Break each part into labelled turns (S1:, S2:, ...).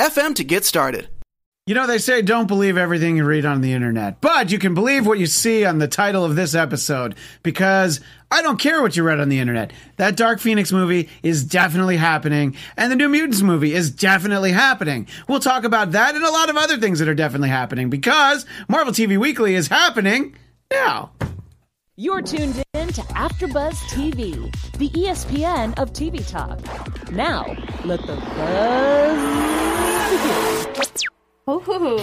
S1: anchor.fm to get started.
S2: You know, they say don't believe everything you read on the internet, but you can believe what you see on the title of this episode because I don't care what you read on the internet. That Dark Phoenix movie is definitely happening, and the New Mutants movie is definitely happening. We'll talk about that and a lot of other things that are definitely happening because Marvel TV Weekly is happening now.
S3: You're tuned in to AfterBuzz TV, the ESPN of TV talk. Now, let the buzz begin.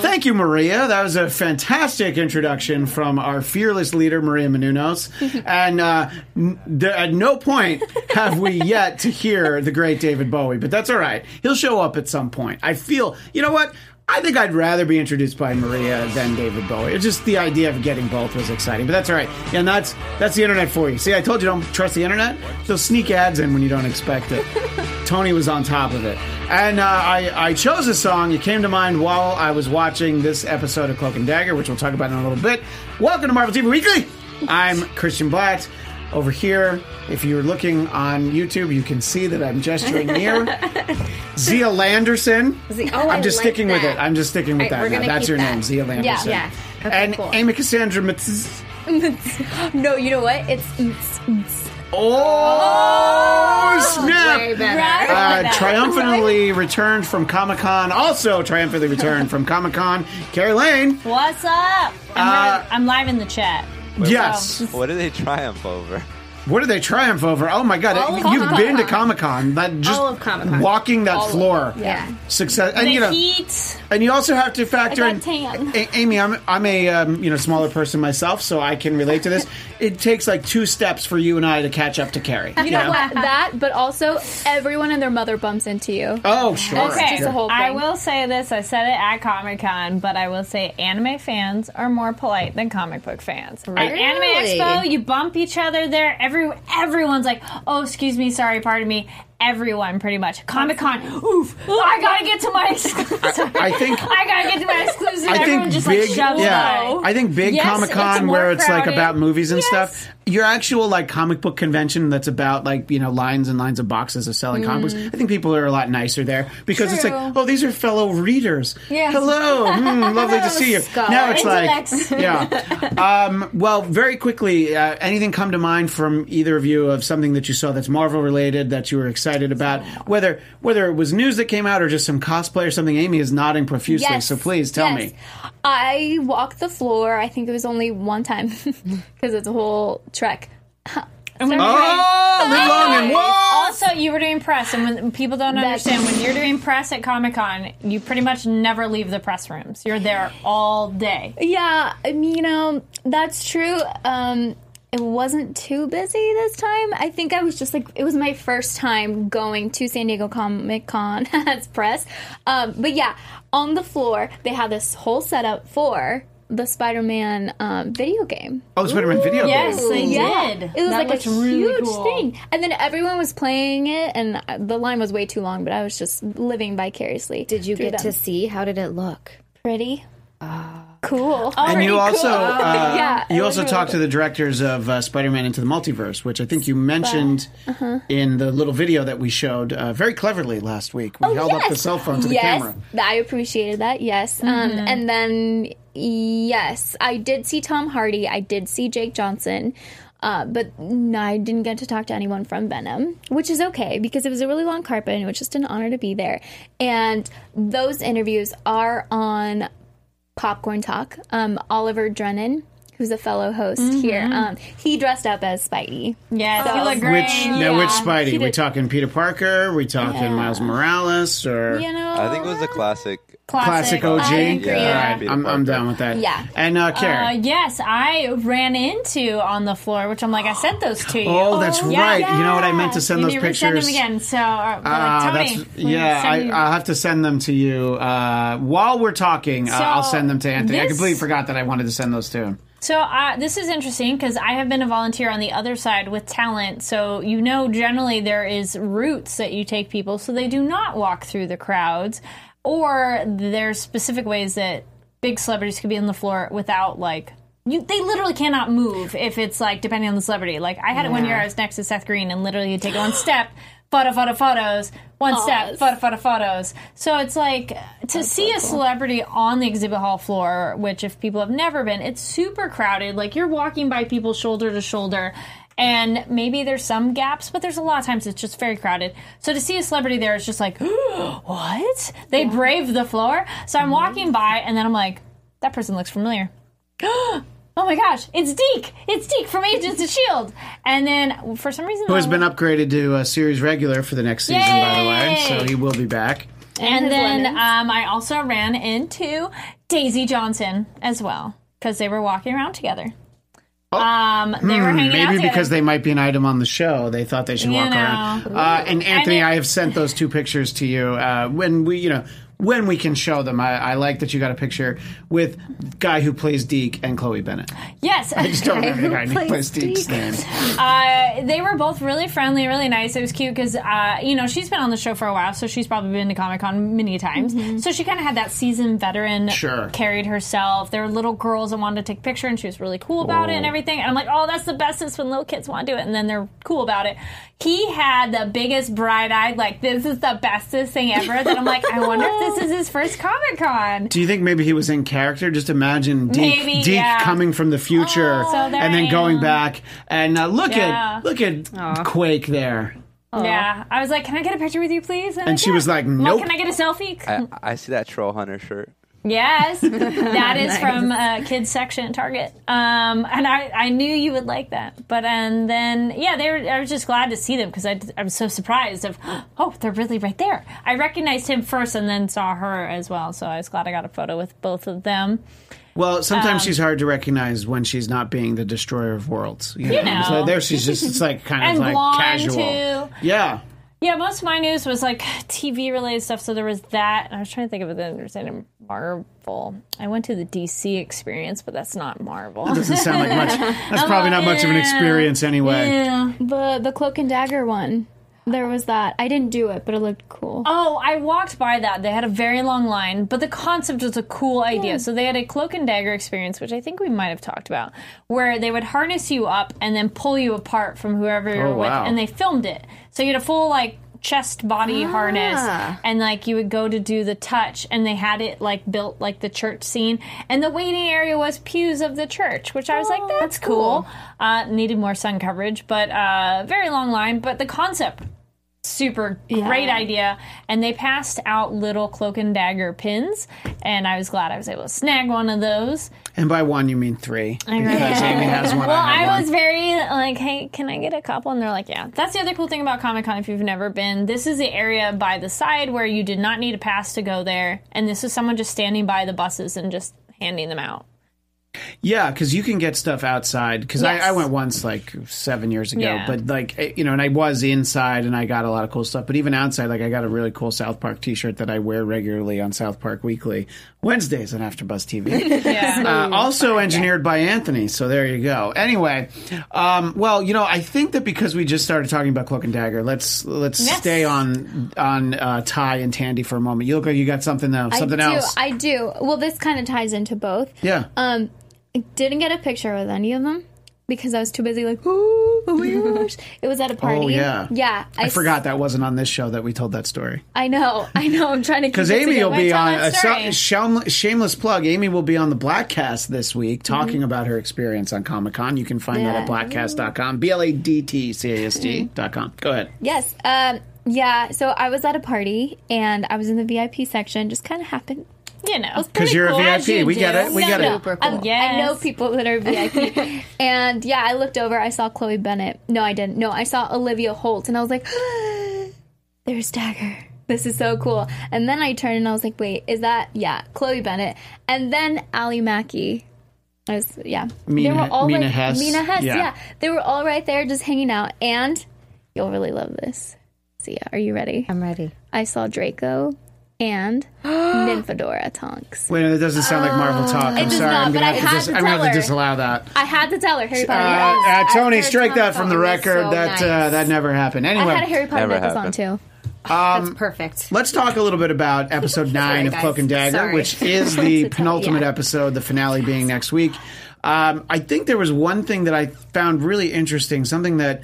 S2: Thank you, Maria. That was a fantastic introduction from our fearless leader, Maria Menounos. and uh, n- at no point have we yet to hear the great David Bowie, but that's all right. He'll show up at some point. I feel, you know what? I think I'd rather be introduced by Maria than David Bowie. It's just the idea of getting both was exciting, but that's all right. Yeah, and that's that's the internet for you. See, I told you don't trust the internet. They'll sneak ads in when you don't expect it. Tony was on top of it, and uh, I I chose a song. It came to mind while I was watching this episode of Cloak and Dagger, which we'll talk about in a little bit. Welcome to Marvel TV Weekly. I'm Christian Blatt. Over here, if you're looking on YouTube, you can see that I'm gesturing near Zia Landerson.
S4: Z- oh,
S2: I'm just
S4: like
S2: sticking with it. I'm just sticking with
S4: right,
S2: that. now. That's your
S4: that.
S2: name, Zia Landerson.
S4: Yeah, yeah. Okay,
S2: and
S4: cool.
S2: Amy Cassandra Mitz.
S4: No, you know what? It's it's, it's
S2: Oh, snap!
S4: way.
S2: Uh, triumphantly returned from Comic Con. Also triumphantly returned from Comic Con. Carrie Lane.
S5: What's up? I'm,
S2: Uh,
S5: ready- I'm live in the chat.
S2: Yes.
S5: So-
S6: What do they triumph over?
S2: What did they triumph over? Oh my god!
S4: All
S2: You've
S4: Comic-Con.
S2: been to Comic Con. That just
S4: All of Comic-Con.
S2: walking that
S4: All of-
S2: floor.
S4: yeah.
S2: Success. And
S5: the
S2: you know,
S5: heat.
S2: and you also have to factor
S4: I
S2: in.
S4: got tan.
S2: A- Amy, I'm I'm a um, you know smaller person myself, so I can relate to this. it takes like two steps for you and I to catch up to Carrie.
S7: You know what? That, but also everyone and their mother bumps into you.
S2: Oh sure.
S5: Okay,
S7: just a whole
S5: I
S7: thing.
S5: will say this. I said it at Comic Con, but I will say anime fans are more polite than comic book fans. At Anime
S4: Really?
S5: Expo, you bump each other there. Every everyone's like, "Oh, excuse me, sorry, pardon me." Everyone, pretty much. Comic Con, oof! I gotta get to my exclusive.
S2: I think-
S5: I gotta get to my exclusive.
S2: I
S5: Everyone
S2: think
S5: just
S2: big,
S5: like shoves
S2: yeah.
S5: by.
S2: I think big
S5: Yes,
S2: Comic
S5: it's
S2: Con
S5: more
S2: where it's like
S5: crowded.
S2: about movies and
S5: Yes.
S2: stuff. Your actual like comic book convention that's about like you know lines and lines of boxes of selling comic books. I think people are a lot nicer there because it's like, oh, these are fellow readers.
S7: Yeah.
S2: Hello, hmm, lovely to see you. Now it's like, yeah. Um, well, very quickly, uh, anything come to mind from either of you of something that you saw that's Marvel related that you were excited about? Whether whether it was news that came out or just some cosplay or something. Amy is nodding profusely,
S7: Yes.
S2: so please tell
S7: Yes.
S2: me.
S7: I walked the floor. I think it was only one time because it's a whole trek.
S2: Oh, live long and well.
S5: Also, you were doing press, and when people don't
S7: That's-
S5: understand, when you're doing press at Comic Con, you pretty much never leave the press rooms. You're there all day.
S7: Yeah, I mean, you know, that's true. Um, it wasn't too busy this time. I think I was just like, it was my first time going to San Diego Comic Con as press. Um, but yeah, on the floor, they had this whole setup for the Spider Man um, video game.
S2: Oh, Spider-Man video
S5: Yes,
S2: game.
S5: they
S7: Yeah,
S5: did.
S7: it was
S5: That
S7: like a
S5: really
S7: huge
S5: cool.
S7: thing, and then everyone was playing it, and uh, the line was way too long. But I was just living vicariously.
S4: Did you
S7: through
S4: get to see? How did it look?
S7: pretty? Cool.
S2: And you also uh,
S7: Yeah,
S2: you also talked to the directors of uh, Spider-Man Into the Multiverse, which I think you mentioned
S7: Uh-huh.
S2: in the little video that we showed uh, very cleverly last week. We held up the cell phone to the
S7: Oh, yes,
S2: camera.
S7: I appreciated that. Yes, um, and then yes, I did see Tom Hardy. I did see Jake Johnson. Uh, but no, I didn't get to talk to anyone from Venom, which is okay because it was a really long carpet and it was just an honor to be there. And those interviews are on Popcorn Talk. Um, Oliver Drennan, who's a fellow host here. Um, he dressed up as Spidey.
S5: Yes,
S7: So-
S5: you look great.
S2: Which now, which
S7: Yeah.
S2: Spidey?
S7: He
S2: We talking Peter Parker? We talking
S7: Yeah.
S2: Miles Morales or
S7: You know,
S6: I think it was a classic.
S2: classic OG?
S7: I agree.
S6: Yeah.
S2: Right, I'm, I'm down with that.
S7: Yeah.
S2: And uh,
S5: Uh,
S2: Karen.
S5: yes, I ran into on the floor, which I'm like, I sent those to you.
S2: oh, that's
S5: yeah.
S2: right. You know what? I meant to send
S5: You
S2: those
S5: to
S2: pictures.
S5: resend them again. So, uh, but
S2: Ah,
S5: like, Tony,
S2: that's yeah. I, I'll have to send them to you uh, while we're talking. uh,
S5: So,
S2: I'll send them to Anthony. I completely forgot that I wanted to send those to him.
S5: So uh, this is interesting because I have been a volunteer on the other side with talent. So you know, generally there is routes that you take people, so they do not walk through the crowds, or there's specific ways that big celebrities could be on the floor without like. You, they literally cannot move if it's like depending on the celebrity. Like I had it one year I was next to Seth Green and literally you take one step, photo, photo, photos, one step,
S7: that's-
S5: photo, photo, photos. So it's like to see a celebrity on the exhibit hall floor, which if people have never been, it's super crowded. Like you're walking by people shoulder to shoulder. And maybe there's some gaps, but there's a lot of times it's just very crowded. So to see a celebrity there is just like, what? They braved the floor. So I'm walking by, and then I'm like, that person looks familiar. oh my gosh, it's Deke! It's Deke from Agents of S.H.I.E.L.D. And then for some reason,
S2: Who has been upgraded to a series regular for the next season, by the way. So he will be back.
S5: And
S7: his
S5: then um, I also ran into Daisy Johnson as well because they were walking around together. Um, they were hanging out
S2: Oh. Hmm, Maybe
S5: together.
S2: because they might be an item on the show, they thought they should
S5: You
S2: walk
S5: know.
S2: around. Uh, and Anthony,
S5: it-
S2: I have sent those two pictures to you uh, when we, you know, when we can show them. I, I like that you got a picture with guy who plays Deke and Chloe Bennet.
S5: yes,
S2: I just don't remember the guy who
S7: plays
S2: plays Deke's
S7: Deke?
S2: name.
S5: uh, they were both really friendly, really nice. It was cute because uh, you know she's been on the show for a while, so she's probably been to Comic Con many times. So she kind of had that seasoned veteran
S2: Sure.
S5: carried herself. There were little girls that wanted to take a picture, and she was really cool about it and everything. And I'm like, oh, that's the best is when little kids want to do it, and then they're cool about it. He had the biggest bright eyed, like this is the bestest thing ever. That I'm like, I wonder if this is his first Comic Con.
S2: Do you think maybe he was in character? Just imagine Deke,
S5: Maybe,
S2: Deke
S5: yeah.
S2: coming from the future
S5: Oh, so
S2: and then going back. And uh, look
S5: Yeah.
S2: at look at Quake there.
S5: Yeah, I was like, "Can I get a picture with you, please?"
S2: And she
S5: "Yeah."
S2: was like,
S5: Well, can I get a selfie?
S6: I, I see that Troll Hunter shirt.
S5: Yes, that is from uh, kids section at Target. Um, and I, I knew you would like that, but and then yeah, they were. I was just glad to see them because I, I was so surprised of oh they're really right there. I recognized him first and then saw her as well, so I was glad I got a photo with both of them.
S2: Well, sometimes
S5: Um,
S2: she's hard to recognize when she's not being the destroyer of worlds. You know?
S5: know.
S2: So there she's just it's like kind of
S5: And
S2: like casual.
S5: too.
S2: Yeah.
S5: Yeah, most of my news was like TV related stuff. So there was that. I was trying to think of it understanding Marvel. I went to the DC experience, but that's not Marvel.
S2: That doesn't sound like much. That's probably not much of an experience anyway.
S5: Yeah.
S7: the the cloak and dagger one. There was that. I didn't do it, but it looked cool.
S5: Oh, I walked by that. They had a very long line, but the concept was a cool idea. So they had a cloak and dagger experience, which I think we might have talked about, where they would harness you up and then pull you apart from whoever you're
S2: Oh,
S5: with,
S2: wow.
S5: and they filmed it. So you had a full like chest body harness and like you would go to do the touch and they had it like built like the church scene and the waiting area was pews of the church which i was like that's cool, Uh, needed more sun coverage but uh, very long line but the concept super great idea and they passed out little cloak and dagger pins and i was glad i was able to snag one of those
S2: And by one you mean three. Because
S5: Yeah.
S2: Amy has one.
S5: well
S2: I, have
S5: i
S2: one.
S5: was very like hey can i get a couple and they're like yeah that's the other cool thing about comic-con if you've never been this is the area by the side where you did not need a pass to go there and this is someone just standing by the buses and just handing them out
S2: Yeah, because you can get stuff outside. Because
S5: Yes.
S2: I, I went once like seven years ago,
S5: Yeah.
S2: but like eh, you know, and I was inside and I got a lot of cool stuff. But even outside, like I got a really cool South Park T-shirt that I wear regularly on South Park Weekly Wednesdays on AfterBuzz TV.
S5: yeah
S2: Uh, also engineered by Anthony, so there you go. Anyway, um, well, you know, I think that because we just started talking about Cloak and Dagger, let's let's
S5: Yes.
S2: stay on on uh, Ty and Tandy for a moment. You look like you got something though, something
S7: I do.
S2: else.
S7: I do. Well, this kind of ties into both.
S2: yeah.
S7: Um, I didn't get a picture with any of them because I was too busy. Like, oh, oh my gosh! It was at a party.
S2: Oh, yeah.
S7: yeah.
S2: I forgot that wasn't on this show that we told that story.
S7: I know. I know. I'm trying to
S2: Because Amy will be on a shameless, plug. Amy will be on the Blackcast this week
S7: Mm-hmm.
S2: talking about her experience on Comic Con. You can find that at
S7: Yeah.
S2: blackcast.com. B L A D T C A S T.com. Go ahead.
S7: Yes. Um, yeah. So I was at a party and I was in the VIP section. Just kind of happened.
S5: You know,
S2: Because you're a
S5: cool. As
S2: VIP.
S5: you
S2: We get it. We
S7: No,
S2: get
S7: no.
S2: it.
S4: Super
S7: I,
S4: cool.
S7: I know people that are VIP. and yeah, I looked over. I saw Chloe Bennet. No, I didn't. No, I saw Olivia Holt, and I was like, "There's Dagger. This is so cool." And then I turned and I was like, "Wait, is that yeah, Chloe Bennet?" And then Ally Maki. I was, yeah,
S2: Mina-
S7: they were all
S2: Mina
S7: right,
S2: Hess.
S7: Mina Hess,
S2: Yeah.
S7: yeah. they were all right there, just hanging out. And you'll really love this. So yeah, are you ready?
S4: I'm ready.
S7: I saw Draco and Nymphadora Tonks.
S2: Wait, that doesn't sound like Marvel talk. I'm
S7: It does
S2: sorry.
S7: not,
S2: I'm
S7: but
S2: gonna
S7: I
S2: have to,
S7: had
S2: dis-
S7: to
S2: I'm gonna have
S7: tell
S2: to
S7: her.
S2: disallow that.
S7: I had to tell her Harry
S2: Uh,
S7: Potter.
S2: uh,
S7: yes.
S2: Tony, strike that from the record.
S4: so
S2: that uh,
S4: nice.
S2: that never happened.
S7: I
S2: Anyway,
S7: had a Harry Potter
S6: Never
S7: necklace on
S6: happened.
S7: too.
S4: That's perfect.
S2: Let's talk a little bit about episode nine of. Cloak and Dagger,
S4: Sorry.
S2: which is the penultimate
S7: yeah.
S2: episode, the finale being next week. Um, I think there was one thing that I found really interesting, something that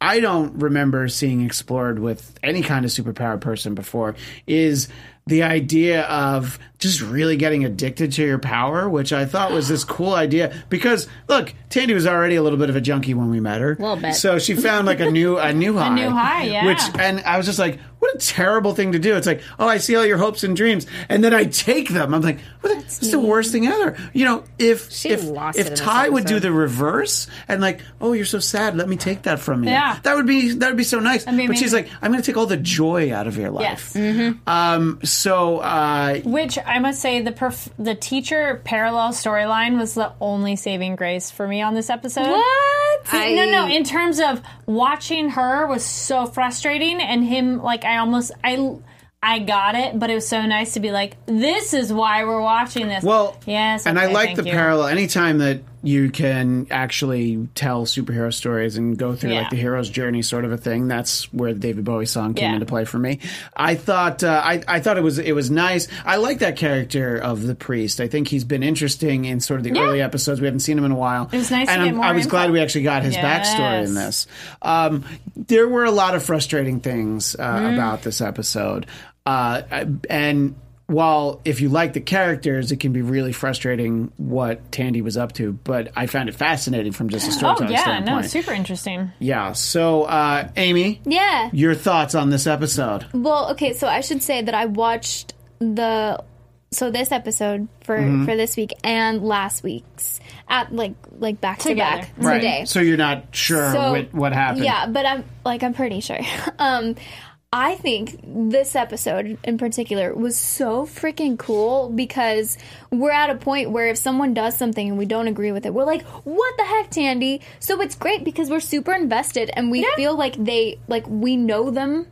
S2: I don't remember seeing explored with any kind of superpower person before, is the idea of just really getting addicted to your power, which I thought was this cool idea. Because look, Tandy was already a little bit of a junkie when we met her, a
S4: Little bit.
S2: So she found like a new a new high, a
S5: new high, yeah.
S2: Which and I was just like, what a terrible thing to do. It's like, oh, I see all your hopes and dreams, and then I take them. I'm like, what? That's the worst thing ever. You know, if
S4: She
S2: if if Ty would do the reverse and like, oh, you're so sad, let me take that from you.
S5: Yeah.
S2: that would be that would be so nice.
S5: mean,
S2: but she's like, I'm going to take all the joy out of your life.
S5: Yes.
S2: Um. So, uh,
S5: Which I must say, the perf- the teacher parallel storyline was the only saving grace for me on this episode.
S7: What?
S4: I-
S5: no, no. In terms of watching her was so frustrating, and him like I almost I I got it, but it was so nice to be like, this is why we're watching this.
S2: Well,
S5: yes,
S2: and I like the
S5: you.
S2: parallel. Anytime that you can actually tell superhero stories and go through like the hero's journey, sort of a thing, that's where the David Bowie song came
S5: Yeah.
S2: into play for me. I thought uh, I, I thought it was it was nice. I like that character of the priest. I think he's been interesting in sort of the
S5: Yeah.
S2: early episodes. We haven't seen him in a while.
S5: It was nice to
S2: and
S5: get
S2: I'm-
S5: more
S2: I was glad we actually got his
S5: Yes.
S2: backstory in this. Um, there were a lot of frustrating things uh,
S5: Mm-hmm.
S2: about this episode, uh, and while if you like the characters, it can be really frustrating what Tandy was up to. But I found it fascinating from just a
S5: Oh
S2: storytelling
S5: yeah,
S2: standpoint.
S5: no, super interesting.
S2: yeah. So, uh, Amy,
S7: Yeah.
S2: your thoughts on this episode?
S7: Well, okay, so I should say that I watched the so this episode for
S2: Mm-hmm.
S7: for this week and last week's at like like back to
S5: Together.
S7: back today.
S2: So you're not sure
S7: So,
S2: what, what happened.
S7: Yeah, but I'm like I'm pretty sure. um I think this episode in particular was so freaking cool because we're at a point where if someone does something and we don't agree with it, we're like, "What the heck, Tandy?" So it's great because we're super invested and we feel like they like we know them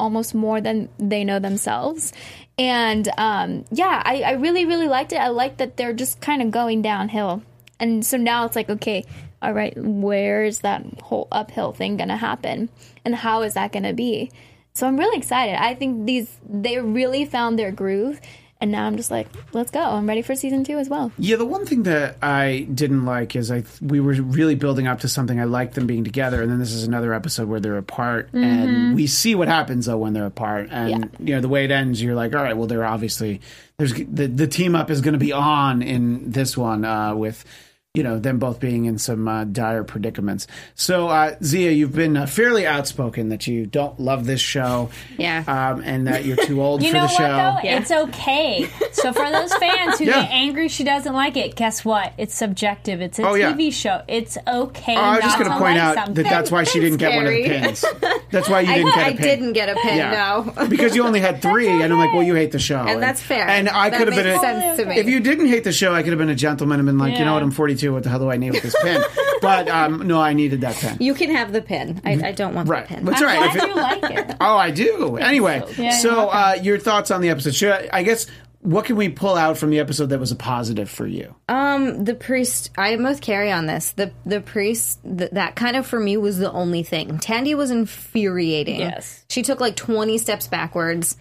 S7: almost more than they know themselves. And um, yeah, I, I really, really liked it. I like that they're just kind of going downhill. And so now it's like, okay, all right, where is that whole uphill thing going to happen? And how is that going to be? So I'm really excited. I think these, they really found their groove. And now I'm just like, let's go. I'm ready for season two as well.
S2: Yeah, the one thing that I didn't like is I we were really building up to something. I liked them being together, and then this is another episode where they're apart, and we see what happens though when they're apart. And
S7: Yeah.
S2: you know the way it ends, you're like, all right, well, they're obviously there's the the team up is going to be on in this one uh, with. You know them both being in some uh, dire predicaments. So, uh, Zia, you've been uh, fairly outspoken that you don't love this show,
S4: Yeah.
S2: um, and that you're too old
S5: You
S2: for
S5: know
S2: the
S5: what
S2: show.
S5: though?
S4: Yeah.
S5: It's okay. So for those fans who
S2: Yeah.
S5: get angry she doesn't like it, guess what? It's subjective. It's a
S2: Oh, yeah.
S5: TV show. It's okay.
S2: Oh, I was just going
S5: to
S2: to point
S5: like
S2: out
S5: something.
S2: that that's why she didn't get one of the pins. That's why you didn't
S4: I,
S2: get a
S4: I
S2: pin.
S4: didn't get a pin,
S2: Yeah.
S4: no.
S2: because you only had three, and I'm like, well, you hate the show,
S4: And that's fair.
S2: And I could have been a,
S4: sense to me.
S2: if you didn't hate the show, I could have been a gentleman and been like, you know what, I'm 42. What the hell do I need with this pen? but um, no, I needed that pen.
S4: You can have the pen. I, I don't want
S2: right,
S4: the pin.
S2: that's
S5: I'm
S2: all right.
S5: glad
S2: If it-
S5: you like it.
S2: oh, I do. Anyway,
S5: Yeah,
S2: so uh, your thoughts on the episode? Should I, I guess what can we pull out from the episode that was a positive for you?
S4: Um, the priest. I am with Carrie on this. The the priest. Th- that kind of for me was the only thing. Tandy was infuriating.
S5: Yes.
S4: she took like twenty steps backwards,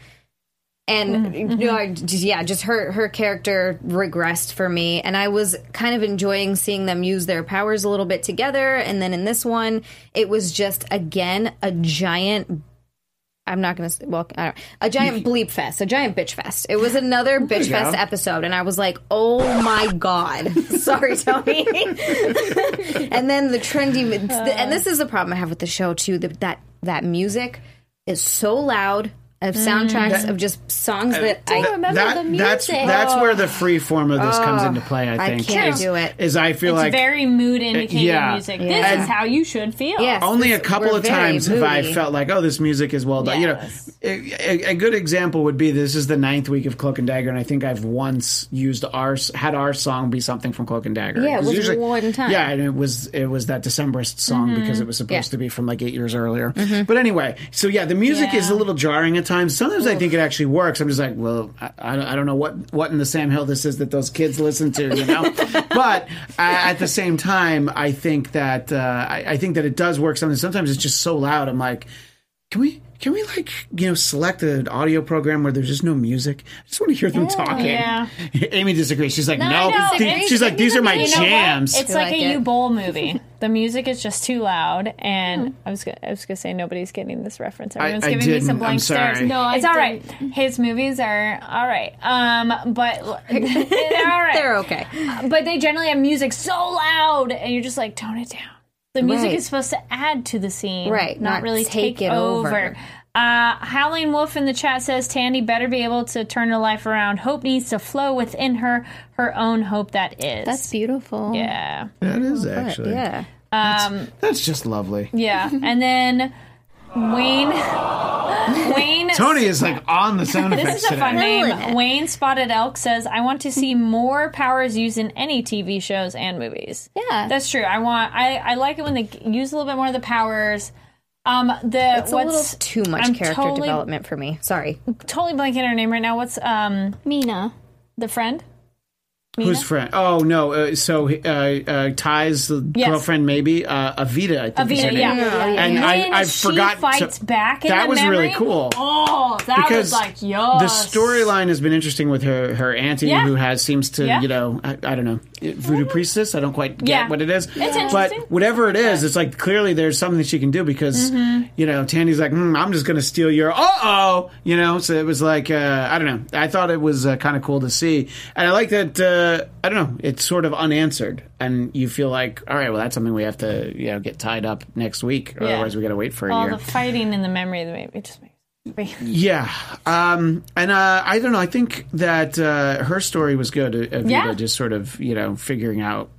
S4: and mm-hmm. you know, mm-hmm. I yeah, just her her character regressed for me, and I was kind of enjoying seeing them use their powers a little bit together. And then in this one, it was just again a giant I'm not going to well, I don't, a giant bleep fest, a giant bitch fest. It was another bitch
S2: go.
S4: fest episode, and I was like, "Oh my god!" Sorry, Tony. and then the trendy, and this is the problem I have with the show too. That that music is so loud of soundtracks mm. of just songs uh, that I
S7: remember
S2: that,
S7: the
S2: that's
S7: music.
S2: that's where the oh. free form of this comes oh, into play. I think
S4: I
S2: think
S4: can't
S2: is,
S4: do it.
S2: Is I feel
S5: It's
S2: like
S5: very mood indicating
S2: yeah.
S5: music.
S4: Yeah.
S5: This is how you should feel.
S4: Yes.
S2: only a couple of
S4: very
S2: times have I felt like, oh, this music is well done.
S5: Yes.
S2: You know, a, a- a good example would be this is the ninth week of Cloak and Dagger, and I think I've once used our had our song be something from Cloak and Dagger.
S4: Yeah, it
S2: 'Cause
S4: was one time.
S2: Yeah, and it was it was that Decemberist song mm-hmm. because it was supposed
S4: Yeah.
S2: to be from like eight years earlier. Mm-hmm. But anyway, so yeah, the music is a little jarring at times. Sometimes I think it actually works. I'm just like, well, I, I don't- know what what in the Sam Hill this is that those kids listen to, you know. but uh, at the same time, I think that uh, I, I think that it does work. Sometimes sometimes it's just so loud. I'm like, can we? Can we like you know select an audio program where there's just no music? I just want to hear them talking.
S5: Yeah.
S2: Amy disagrees. She's like, no.
S5: I know.
S2: Th-
S5: It's-
S2: she's like, these are my
S5: You know what?
S2: jams.
S5: It's like,
S4: like
S5: a
S4: it.
S5: Uwe Boll movie. The music is just too loud, and I was gonna, I was gonna say nobody's getting this reference. Everyone's
S2: I
S5: giving me
S2: didn't.
S5: some
S2: I'm
S5: blank
S2: sorry.
S5: stares.
S2: No,
S7: I
S5: it's all right. His movies are all right, um, but they're all right.
S4: They're okay.
S5: But they generally have music so loud, and you're just like, tone it down. The music
S4: Right.
S5: is supposed to add to the scene,
S4: Right,
S5: Not,
S4: not
S5: really
S4: take
S5: take,
S4: it
S5: over.
S4: over.
S5: Uh, Howling Wolf in the chat says Tandy better be able to turn her life around. Hope needs to flow within her, her own hope that is.
S7: That's beautiful.
S5: yeah.
S2: that is actually.
S4: Yeah.
S2: That's just lovely.
S5: Yeah, and then Wayne. Wayne.
S2: Tony is like on the sound effects.
S5: This is a fun
S2: today.
S5: name. Wayne Spotted Elk says, "I want to see more powers used in any TV shows and movies."
S7: Yeah.
S5: that's true. I want. I, I like it when they use a little bit more of the powers. Um, the
S4: It's a
S5: what's
S4: little too much
S5: I'm
S4: character
S5: totally,
S4: development for me. Sorry.
S5: Totally blanking her name right now. What's um
S7: Mina.
S5: the friend?
S2: Who's friend? Oh no! Uh, so uh, uh, Ty's the
S5: Yes.
S2: girlfriend, maybe uh, Evita. I think is her
S5: Evita,
S2: name.
S5: yeah.
S2: And
S5: When
S2: I, I
S5: she
S2: forgot. to-
S5: fights back. In
S2: that
S5: the
S2: was
S5: memory,
S2: really cool.
S5: Oh, that
S2: because
S5: was like yes.
S2: the storyline has been interesting with her her auntie
S5: Yeah.
S2: who has seems to
S5: Yeah.
S2: you know I, I don't know voodoo priestess I don't quite get
S5: Yeah.
S2: what it is
S5: It's interesting.
S2: but whatever it is it's like clearly there's something she can do because
S5: Mm-hmm.
S2: you know Tandy's like hmm, I'm just gonna steal your uh oh you know so it was like uh, I don't know I thought it was uh, kind of cool to see and I like that uh, I don't know it's sort of unanswered and you feel like all right well that's something we have to you know get tied up next week or
S5: Yeah.
S2: otherwise we gotta wait for a
S5: all
S2: year
S5: the fighting in the memory of the movie. It just.
S2: Yeah, um, and uh, I don't know. I think that uh, her story was good. Of
S5: Yeah.
S2: just sort of you know figuring out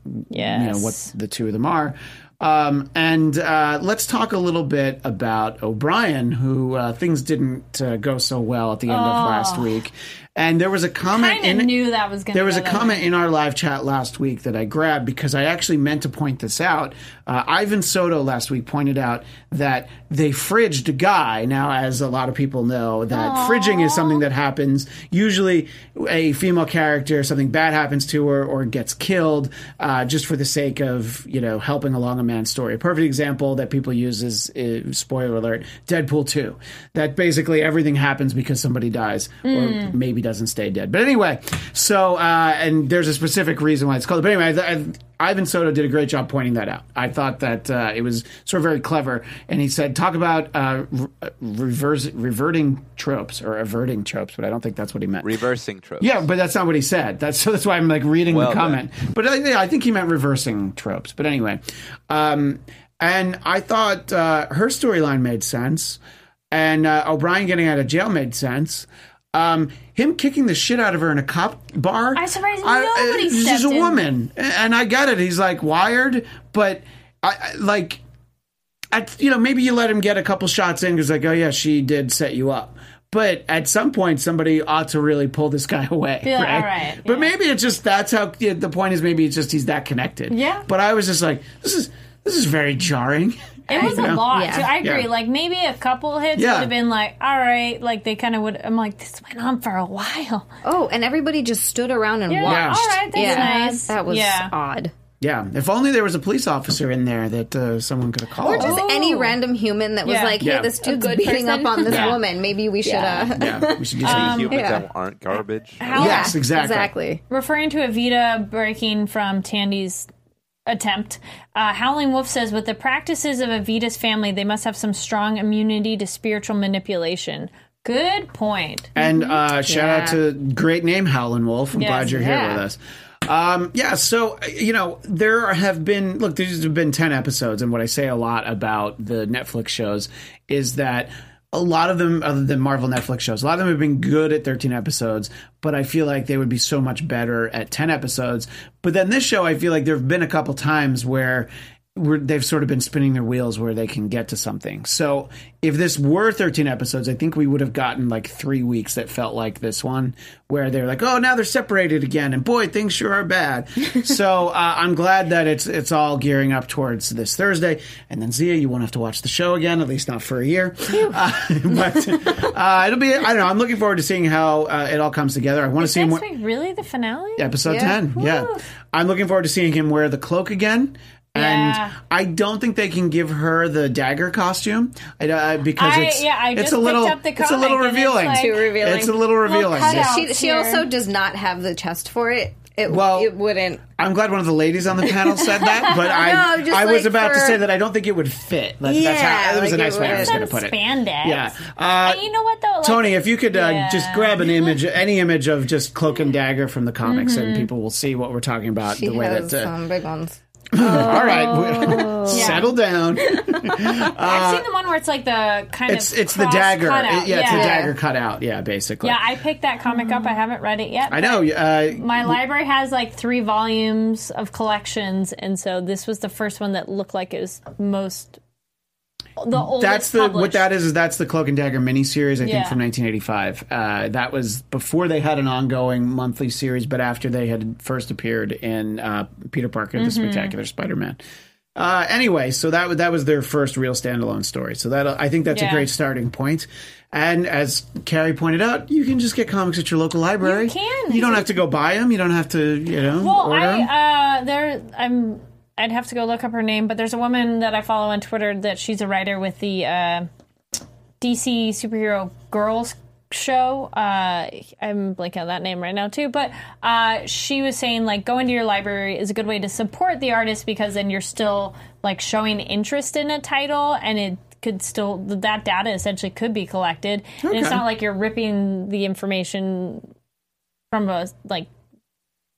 S2: you know what the two of them are. Um, and uh, let's talk a little bit about O'Brien, who uh, things didn't uh, go so well at the end of last week. And there was a comment
S5: Kind of knew that was going.
S2: there was a
S5: go that
S2: comment
S5: way.
S2: in our live chat last week that I grabbed because I actually meant to point this out. Uh, Ivan Soto last week pointed out that they fridged a guy. Now, as a lot of people know, that fridging is something that happens. Usually, a female character, something bad happens to her or gets killed uh, just for the sake of you know helping along a man's story. A perfect example that people use is, is spoiler alert: Deadpool two. That basically everything happens because somebody dies or maybe doesn't stay dead. But anyway, so uh, and there's a specific reason why it's called. But anyway, I, I, Ivan Soto did a great job pointing that out. I thought that uh, it was sort of very clever, and he said, "Talk about uh, re- reverse, reverting tropes or averting tropes," but I don't think that's what he meant.
S6: Reversing tropes.
S2: Yeah, but that's not what he said. That's so that's why I'm like reading
S6: Well
S2: the comment. But I, yeah, I think he meant reversing tropes. But anyway, um, and I thought uh, her storyline made sense, and uh, O'Brien getting out of jail made sense. Um, him kicking the shit out of her in a cop bar.
S5: I'm surprised
S2: I-
S5: nobody
S2: She's
S5: stepped
S2: a
S5: in.
S2: woman, and I get it. He's like wired, but I, I like at you know maybe you let him get a couple shots in because like oh yeah she did set you up but at some point somebody ought to really pull this guy away
S5: Yeah,
S2: right,
S5: all right,
S2: but
S5: yeah.
S2: maybe it's just that's how yeah, the point is maybe it's just he's that connected
S5: Yeah.
S2: but i was just like this is this is very jarring
S5: It was
S2: You
S5: a lot.
S4: Yeah.
S5: too. I agree.
S2: Yeah.
S5: Like maybe a couple hits
S2: Yeah.
S5: would have been like, all right. Like they kind of would. I'm like, this went on for a while.
S4: Oh, and everybody just stood around and
S5: Yeah.
S4: watched.
S5: All right. That's
S4: yeah,
S5: nice.
S4: that was
S5: yeah.
S4: odd.
S2: yeah if only there was a police officer in there that uh, someone could have called
S4: Or just
S5: Oh.
S4: any random human that was
S5: Yeah.
S4: like, "Hey,
S2: Yeah.
S4: this dude's
S7: good
S4: beating
S7: person.
S4: up on this
S5: Yeah.
S4: woman. Maybe we should." Uh,
S2: yeah we should do
S6: Any
S2: something
S6: humans
S4: yeah.
S6: that aren't garbage.
S5: How-
S2: yes exactly
S4: exactly.
S5: Referring to Evita breaking from Tandy's attempt, uh, Howling Wolf says, with the practices of a Evita's family, they must have some strong immunity to spiritual manipulation. Good point.
S2: And uh, shout out to great name Howling Wolf. I'm
S5: Yes,
S2: glad you're
S4: yeah.
S2: here with us. Um, yeah, so you know there have been look. There's been ten episodes, and what I say a lot about the Netflix shows is that a lot of them, other than Marvel Netflix shows, a lot of them have been good at 13 episodes, but I feel like they would be so much better at 10 episodes. But then this show, I feel like there have been a couple times where they've sort of been spinning their wheels where they can get to something. So if this were 13 episodes, I think we would have gotten like three weeks that felt like this one, where they're like, oh, now they're separated again, and boy, things sure are bad. so uh, I'm glad that it's it's all gearing up towards this Thursday, and then Zia, you won't have to watch the show again, at least not for a year. Uh, but uh, it'll be I don't know. I'm looking forward to seeing how uh, it all comes together. I want to see more.
S5: really the finale?
S2: Episode
S4: Yeah.
S2: 10, yeah. I'm looking forward to seeing him wear the cloak again. And
S5: Yeah.
S2: I don't think they can give her the dagger costume I, uh, because
S5: I-
S2: it's
S5: yeah, I
S2: it's a little
S5: picked up the
S2: it's a little
S5: comic and it's
S2: revealing.
S5: like-
S4: Too revealing.
S2: It's a little revealing.
S5: cut
S2: Yeah.
S4: She, she also does not have the chest for it. It,
S2: Well-
S4: it wouldn't.
S2: I'm glad one of the ladies on the panel said that, but I
S4: No, just
S2: I was
S4: like
S2: about to say that I don't think it would fit. That, that's
S4: Yeah,
S2: how, that was
S4: like
S2: a nice way I was going to put it.
S5: Spandex.
S2: Yeah. Uh,
S5: And you know what though? Like,
S2: Tony, if you could uh, just grab an image, any image of just cloak and dagger from the comics,
S5: Mm-hmm.
S2: and people will see what we're talking about.
S4: She
S2: the way
S4: has
S2: that. Uh,
S4: some big ones.
S2: All right, settle down.
S5: I've seen the one where it's like the kind
S2: It's
S5: of
S2: it's the
S5: cross
S2: dagger.
S5: cutout.
S2: It- yeah, it's the
S5: yeah.
S2: dagger cut out. Yeah, basically.
S5: Yeah, I picked that comic up. I haven't read it yet.
S2: I know. Uh,
S5: My library has like three volumes of collections, and so this was the first one that looked like it was most the
S2: that's the what that is. Is that's the Cloak and Dagger miniseries? I think from 1985. Uh, that was before they had an ongoing monthly series, but after they had first appeared in uh, Peter Parker: The
S5: Mm-hmm.
S2: Spectacular Spider-Man. Uh, anyway, so that that was their first real standalone story. So that I think that's a great starting point. And as Carrie pointed out, you can just get comics at your local library.
S5: You can.
S2: You don't have to go buy them. You don't have to, you know,
S5: Well. I uh, there I'm. I'd have to go look up her name, but there's a woman that I follow on Twitter that she's a writer with the uh, DC superhero girls show. Uh, I'm blanking on that name right now too, but uh, she was saying like going to your library is a good way to support the artist because then you're still like showing interest in a title and it could still that data essentially could be collected and it's not like you're ripping the information from a like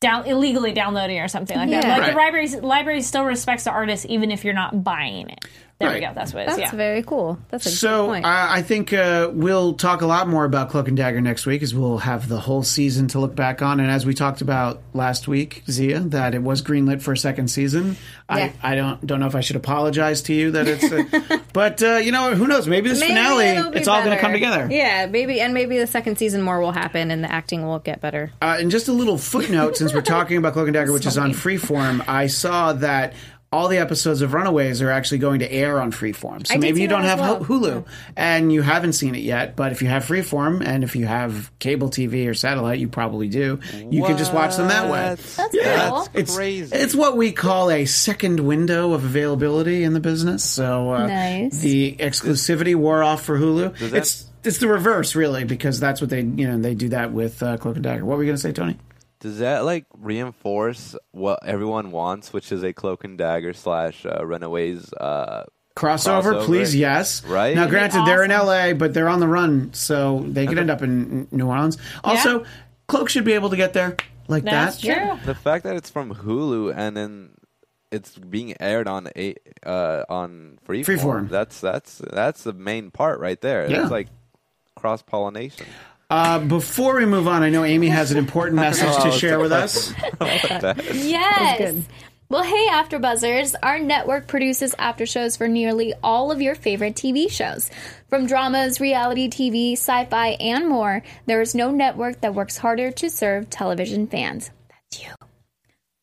S5: down illegally downloading or something like that.
S4: Yeah.
S5: Like the library library still respects the artist even if you're not buying it. There we go. That's what it is.
S4: That's
S5: Yeah.
S4: very cool. That's a
S2: So
S4: good point.
S2: I, I think uh, we'll talk a lot more about Cloak and Dagger next week, as we'll have the whole season to look back on. And as we talked about last week, Zia, that it was greenlit for a second season.
S4: Yeah.
S2: I, I don't don't know if I should apologize to you that it's, uh, but uh, you know who knows? Maybe this
S4: Maybe
S2: finale,
S4: be
S2: it's all going to come together.
S4: Yeah, maybe, and maybe the second season more will happen, and the acting will get better.
S2: Uh, and just a little footnote, since we're talking about Cloak and Dagger, which is on Freeform, I saw that all the episodes of Runaways are actually going to air on Freeform. So
S4: I
S2: maybe you don't have
S4: well.
S2: Hulu and you haven't seen it yet. But if you have Freeform and if you have cable TV or satellite, you probably do. You can just watch them that way.
S6: What?
S2: Yeah,
S7: cool.
S2: it's
S6: crazy.
S2: It's what we call a second window of availability in the business. So uh,
S7: Nice.
S2: the exclusivity wore off for Hulu.
S6: that-
S2: It's it's the reverse, really, because that's what they you know they do that with uh, Cloak and Dagger. What were we going to say, Tony?
S6: Does that like reinforce what everyone wants, which is a cloak and dagger slash uh, Runaways? Uh,
S2: Crossover,
S6: Crossover.
S2: please, yes.
S6: Right?
S2: Now, granted, they're in. LA, but they're on the run, so they could end up in New Orleans. Also, Cloak should be able to get there like
S5: That's
S2: that.
S5: true.
S6: the fact that it's from Hulu and then it's being aired on a uh, on Freeform.
S2: Freeform.
S6: That's that's that's the main part right there.
S2: Yeah.
S6: It's like cross pollination.
S2: Uh, before we move on, I know Amy has an important message to share with us.
S7: Yes. Well, hey, AfterBuzzers! Our network produces after shows for nearly all of your favorite TV shows, from dramas, reality TV, sci-fi, and more. There is no network that works harder to serve television fans. That's you.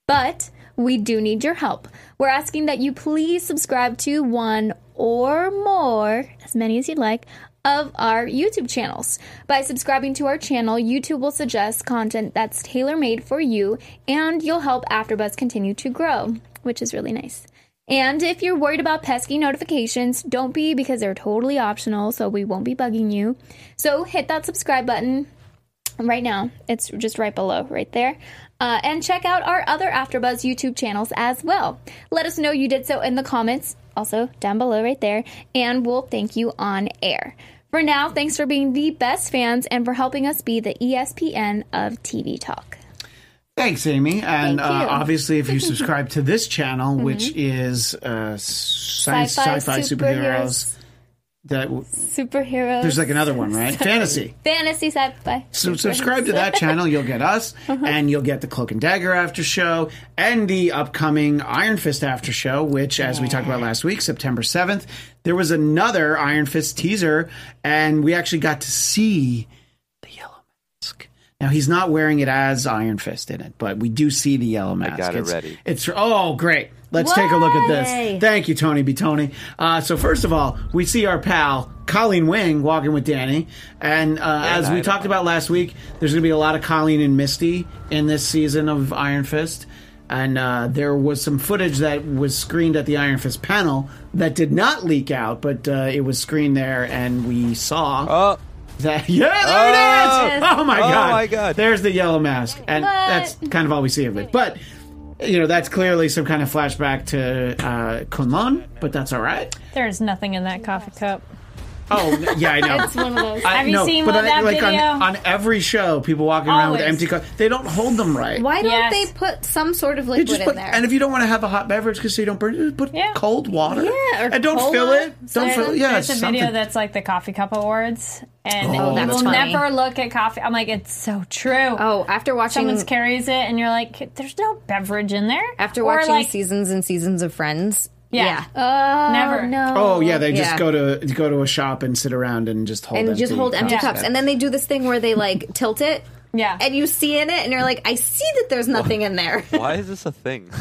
S7: But we do need your help. We're asking that you please subscribe to one or more, as many as you'd like, of our YouTube channels. By subscribing to our channel, YouTube will suggest content that's tailor made for you, and you'll help AfterBuzz continue to grow, which is really nice. And if you're worried about pesky notifications, don't be because they're totally optional, so we won't be bugging you. So hit that subscribe button right now. It's just right below, right there. Uh, and check out our other AfterBuzz YouTube channels as well. Let us know you did so in the comments, also down below, right there, and we'll thank you on air. For now, thanks for being the best fans and for helping us be the ESPN of TV talk.
S2: Thanks, Amy. And
S7: Thank
S2: uh.
S7: Mm-hmm.
S2: obviously, if you subscribe to this channel, which is uh, science, sci-fi, superheroes, that
S7: Superheroes.
S2: there's like another one, right? Fantasy.
S7: fantasy sci-fi.
S2: So subscribe to that channel. You'll get us, and you'll get the Cloak and Dagger after show, and the upcoming Iron Fist after show, which, as we talked about last week, September seventh, there was another Iron Fist teaser, and we actually got to see the yellow mask. Now he's not wearing it as Iron Fist in it, but we do see the yellow mask.
S6: I got it
S2: it's,
S6: ready.
S2: It's oh great. Let's take a look at this. Thank you, Tony B. Tony. Uh, so first of all, we see our pal Colleen Wing walking with Danny, and uh, as we talked
S6: know.
S2: about last week, there's going to be a lot of Colleen and Misty in this season of Iron Fist. And uh, there was some footage that was screened at the Iron Fist panel that did not leak out, but uh, it was screened there, and we saw
S6: Oh,
S2: that. Yeah, there it is! Oh my
S6: Oh
S2: god!
S6: my God.
S2: There's the yellow mask, and
S7: What?
S2: that's kind of all we see of it. But you know, that's clearly some kind of flashback to uh, K'un-Lun, but that's all right.
S5: There's nothing in that coffee cup.
S2: Oh yeah, I know.
S7: It's one of those.
S2: I,
S5: Have you
S2: no,
S5: seen
S2: but
S5: one-
S2: I-
S5: that
S2: like
S5: video?
S2: On, on every show, people walking around with
S5: Always.
S2: empty cups. They don't hold them right.
S4: Why don't
S5: Yes.
S4: they put some sort of
S2: They
S4: liquid
S2: just
S4: in
S2: put,
S4: there?
S2: and if you don't want to have a hot beverage because you don't burn, just put
S5: Yeah.
S2: cold water.
S4: Yeah, or
S2: and don't
S4: cola.
S2: fill it. Don't
S5: There-
S2: fill. Yeah,
S5: there's a
S2: something.
S5: video that's like the coffee cup awards, and
S2: Oh,
S5: you
S2: that's
S5: will
S4: funny.
S5: never look at coffee. I'm like, it's so true.
S4: oh, after watching
S5: Someone carries it, and you're like, there's no beverage in there.
S4: after
S5: Or,
S4: watching
S5: like,
S4: seasons and seasons of Friends,
S5: Yeah.
S7: Oh,
S5: Never.
S7: No.
S2: Oh yeah, they just
S4: Yeah.
S2: go to go to a shop and sit around and just hold
S4: and
S2: empty
S4: just hold empty
S2: cups.
S4: cups, and then they do this thing where they like tilt it.
S5: Yeah.
S4: And you see in it, and you're like, I see that there's nothing in there.
S6: why is this a thing?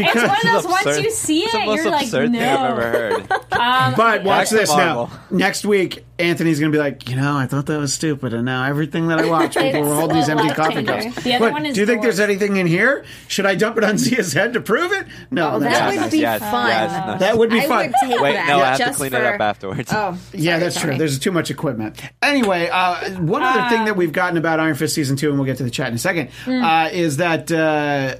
S5: It's one of those once you see it,
S6: most
S5: you're like,
S6: absurd thing I've ever
S5: no.
S6: heard.
S2: Um, um,
S6: but watch
S2: this now. Next week, Anthony's going to be like, you know, I thought that was stupid, and now everything that I watch, people will hold these empty
S7: life
S2: coffee cups.
S5: The other
S2: But
S5: one is
S2: do you think
S5: the
S2: there's anything in here? Should I dump it on Zia's head to prove it? No,
S4: Oh, that would
S2: nice.
S4: be
S6: yes,
S4: fun.
S6: yes,
S2: That would be
S4: I
S2: fun.
S4: would take
S6: Wait,
S4: that.
S6: no, I have to clean
S4: for,
S6: it up afterwards.
S4: Oh,
S2: Yeah,
S4: sorry,
S2: that's true. There's too much equipment. Anyway, uh, one other thing uh, that we've gotten about Iron Fist season two, and we'll get to the chat in a second, uh, is that uh,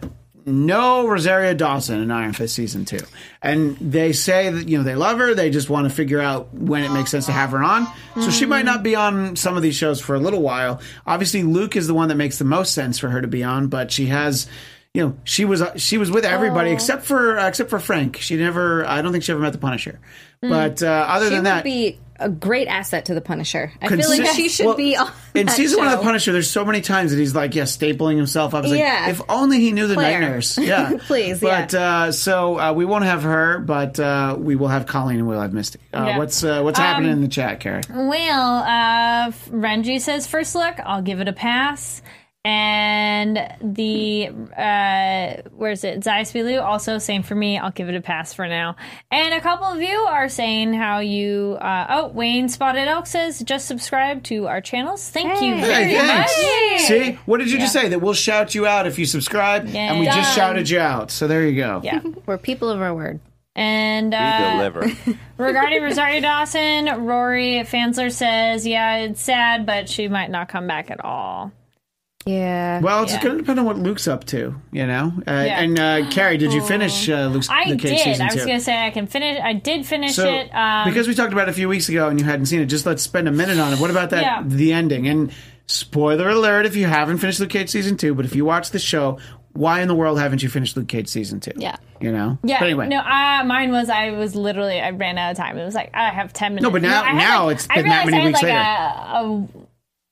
S2: no Rosario Dawson in Iron Fist season two, and they say that you know they love her. They just want to figure out when it makes sense to have her on. So she might not be on some of these shows for a little while. Obviously, Luke is the one that makes the most sense for her to be on, but she has. You know, she was she was with everybody except for uh, except for Frank. She never. I don't think she ever met the Punisher. But uh, other
S4: She
S2: than that,
S4: be a great asset to the Punisher. I feel like she should
S2: well,
S4: be on
S2: in
S4: that
S2: season one of the Punisher. There's so many times that he's like, yeah, stapling himself. I was like,
S4: Yeah.
S2: if only he knew the
S4: Claire.
S2: night nurse. Yeah,
S4: Please,
S2: But
S4: yeah.
S2: uh, so uh, we won't have her, but uh, we will have Colleen and we'll have Misty. Uh,
S5: Yeah.
S2: What's uh, what's happening in the chat, Carrie?
S5: Well, uh, Renji says first look, I'll give it a pass. And the uh, where's it? Zayas Vilu also same for me. I'll give it a pass for now. And a couple of you are saying how you. Uh, oh, Wayne Spotted Elk says just subscribe to our channels. Thank you very
S2: Hey,
S5: much.
S2: thanks. See, what did you just say? That we'll shout you out if you subscribe, and we just shouted you out. So there you go.
S5: Yeah.
S4: We're people of our word.
S5: And
S6: We
S5: uh,
S6: deliver.
S5: regarding Rosario Dawson, Rory Fansler says, "Yeah, it's sad, but she might not come back at all."
S4: Yeah.
S2: Well, it's
S5: Yeah.
S2: going to depend on what Luke's up to, you know. Uh,
S5: Yeah.
S2: And uh, Carrie, did you finish uh, Luke's
S5: I
S2: Luke Cage
S5: did.
S2: season
S5: I was going to say I can finish. I did finish
S2: So,
S5: it. Um,
S2: because we talked about it a few weeks ago and you hadn't seen it, just let's spend a minute on it. What about that?
S5: Yeah.
S2: The ending and spoiler alert if you haven't finished Luke Cage season two, but if you watch the show, why in the world haven't you finished Luke Cage season two?
S7: Yeah.
S2: you know.
S5: yeah.
S2: But anyway,
S5: No, uh, mine was. I was literally. I ran out of time. It was like I have ten minutes.
S2: No, but now-
S5: I had,
S2: now
S5: like-
S2: it's
S5: I
S2: been that many
S5: I had,
S2: weeks
S5: like,
S2: later.
S5: A, a,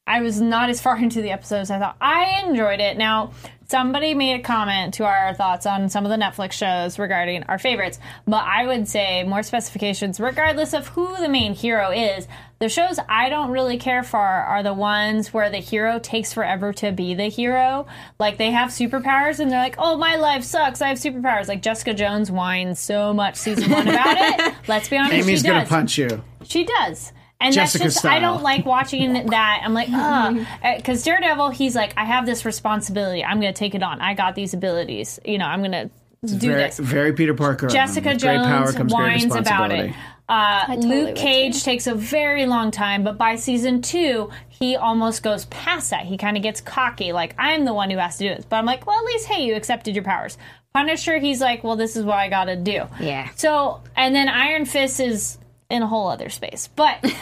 S5: I was not as far into the episodes. as I thought I enjoyed it. Now somebody made a comment to our thoughts on some of the Netflix shows regarding our favorites, but I would say more specifications, regardless of who the main hero is. The shows I don't really care for are the ones where the hero takes forever to be the hero. Like they have superpowers and they're like, "Oh, my life sucks. I have superpowers." Like Jessica Jones whines so much season one about it. Let's be honest,
S2: Amy's
S5: she
S2: gonna punch you.
S5: She does. And
S2: Jessica
S5: that's just, I don't like watching that. I'm like, ugh. Because Daredevil, he's like, I have this responsibility. I'm going to take it on. I got these abilities. You know, I'm going to do
S2: Very,
S5: this.
S2: very Peter Parker.
S5: Jessica
S2: With great power
S5: Jones
S2: comes
S5: whines about it. Uh,
S7: totally
S5: Luke Cage takes a very long time, but by season two, he almost goes past that. He kind of gets cocky, like, I'm the one who has to do this. But I'm like, well, at least, hey, you accepted your powers. Punisher, he's like, well, this is what I got to do.
S4: Yeah.
S5: So, and then Iron Fist is in a whole other space. But it's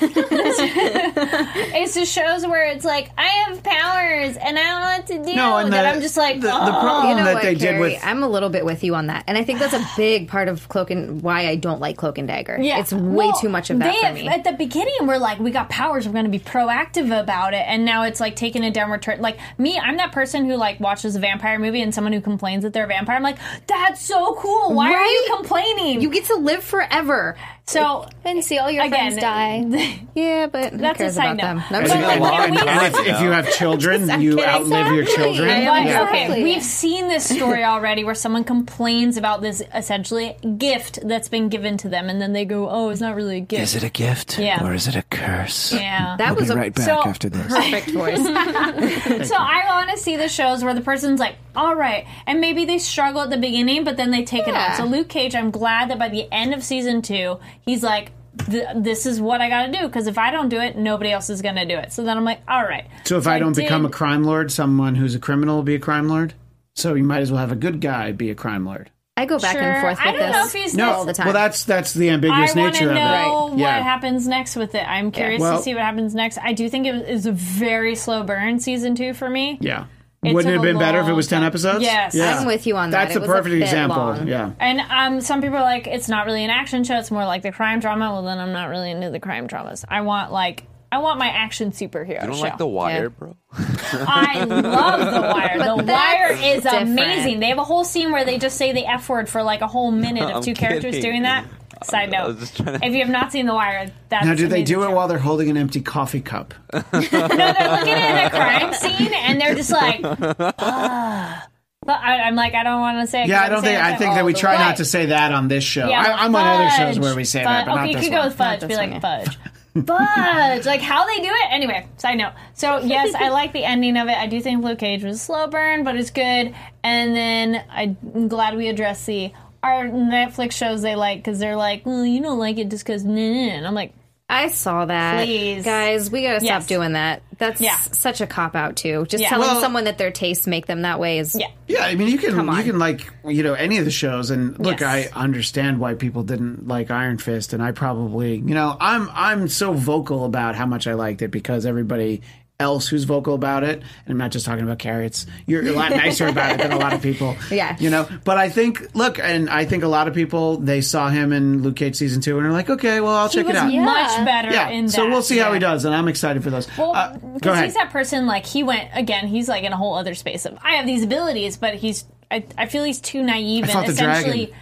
S5: the shows where it's like, I have powers and I don't want what to do.
S2: No, and
S5: that
S2: the-
S5: I'm just like,
S2: the- the
S5: oh.
S2: problem-
S4: You know
S2: that
S4: what,
S2: they did
S4: Carrie?
S2: with-
S4: I'm a little bit with you on that, and I think that's a big part of Cloak and why I don't like Cloak and Dagger.
S5: Yeah.
S4: it's way
S5: Well,
S4: too much of that
S5: they
S4: for
S5: have-
S4: me.
S5: At the beginning, we're like, we got powers, we're going to be proactive about it, and now it's like taking a downward turn. Like me, I'm that person who like watches a vampire movie and someone who complains that they're a vampire. I'm like, that's so cool. Why are you complaining?
S4: you get to live forever.
S5: So
S7: And see all your
S5: again,
S7: friends die.
S4: Yeah, but who
S5: That's a side
S4: about them?
S5: note.
S4: No,
S2: And,
S5: But,
S4: I'm
S5: like,
S4: kidding.
S5: when
S2: and-
S5: we-
S2: if, if you have children, you outlive your children.
S4: I
S5: But,
S2: Yeah.
S5: okay, we've seen this story already where someone complains about this essentially gift that's been given to them, and then they go, "Oh, it's not really a gift."
S1: Is it a gift
S5: Yeah.
S1: or is it a curse?
S5: Yeah.
S4: That
S1: We'll
S4: was
S1: be
S4: a
S1: right back
S5: so-
S1: after this.
S4: perfect voice.
S5: So I want to see the shows where the person's like, all right, and maybe they struggle at the beginning, but then they take it
S4: Yeah.
S5: on. So Luke Cage, I'm glad that by the end of season two, he's like, this is what I got to do because if I don't do it, nobody else is going to do it. So then I'm like, all right.
S2: So if I don't become a crime lord, someone who's a criminal will be a crime lord. So you might as well have a good guy be a crime lord.
S4: I go back
S5: Sure.
S4: and forth with
S5: I don't
S4: this
S5: know if he's
S2: No,
S4: all the time.
S2: well that's that's the ambiguous
S5: I
S2: ambiguous
S5: want to
S2: nature
S5: know
S2: of it.
S5: what happens next with it. I'm curious
S2: Well-
S5: to see what happens next. I do think it was a very slow burn season two for me.
S2: Yeah.
S5: It
S2: Wouldn't it have been better if it was ten
S5: time.
S2: episodes?
S5: Yes.
S2: Yeah.
S4: I'm with you on that.
S2: That's
S4: It
S2: a
S4: was a
S2: perfect
S4: bit
S2: example.
S4: long.
S2: Yeah.
S5: And um, some people are like, it's not really an action show; it's more like the crime drama. Well, then I'm not really into the crime dramas. I want like, I want my action superhero
S6: You don't
S5: show.
S6: like The Wire,
S4: Yeah.
S6: bro?
S5: I love The Wire. The Wire
S4: that's
S5: is
S4: different.
S5: amazing. They have a whole scene where they just say the F word for like a whole minute of
S6: I'm
S5: two characters
S6: kidding.
S5: doing that. Side
S6: I was
S5: note:
S6: just trying to-
S5: If you have not seen The Wire, that's
S2: Now, do they do it
S5: show.
S2: while they're holding an empty coffee cup?
S5: No, they're looking at a crime scene and they're just like, ah. But I, I'm like, I don't want to say.
S2: Yeah, I don't think. I think that we try
S5: way.
S2: not to say that on this show.
S5: Yeah,
S2: I, I'm on other shows where we say
S5: Fudge.
S2: that, but not
S5: okay, you
S2: this
S5: could go with fudge. Be like
S4: one,
S5: fudge. Fudge, like how they do it. Anyway, side note. So yes, I like the ending of it. I do think Luke Cage was a slow burn, but it's good. And then I'm glad we addressed the our Netflix shows they like because they're like, well, you don't like it just because. And I'm like,
S4: I saw that.
S5: Please.
S4: Guys, we gotta stop
S5: Yes.
S4: doing that. That's
S5: Yeah.
S4: such a cop out too. Just
S5: Yeah.
S4: telling
S2: Well-
S4: someone that their tastes make them that way is
S5: yeah.
S2: Yeah, I mean, you can you can like you know any of the shows, and look,
S5: Yes.
S2: I understand why people didn't like Iron Fist, and I probably you know I'm I'm so vocal about how much I liked it because everybody else who's vocal about it, and I'm not just talking about carrots. You're a lot nicer about it than a lot of people.
S4: Yeah.
S2: you know. But I think look, and I think a lot of people they saw him in Luke Cage season two, and are like, okay, well I'll
S5: He
S2: check
S5: was
S2: it out.
S5: much better
S2: Yeah,
S5: in
S2: so we'll see how he does, and I'm excited for those.
S5: Well,
S2: Uh, go
S5: because
S2: ahead.
S5: he's that person. Like he went again. He's like in a whole other space of I have these abilities, but he's. I, I feel he's too naive
S2: fought
S5: and essentially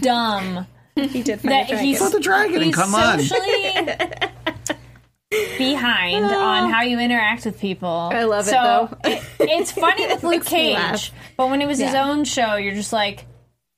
S5: dumb.
S4: he did
S5: that he's
S2: Fought the dragon, and
S5: he's
S2: come on.
S5: behind on how you interact with people. I
S4: love it,
S5: so
S4: though.
S5: it- it's funny with Luke
S4: Makes me laugh.
S5: Cage, but when it was his own show, you're just like.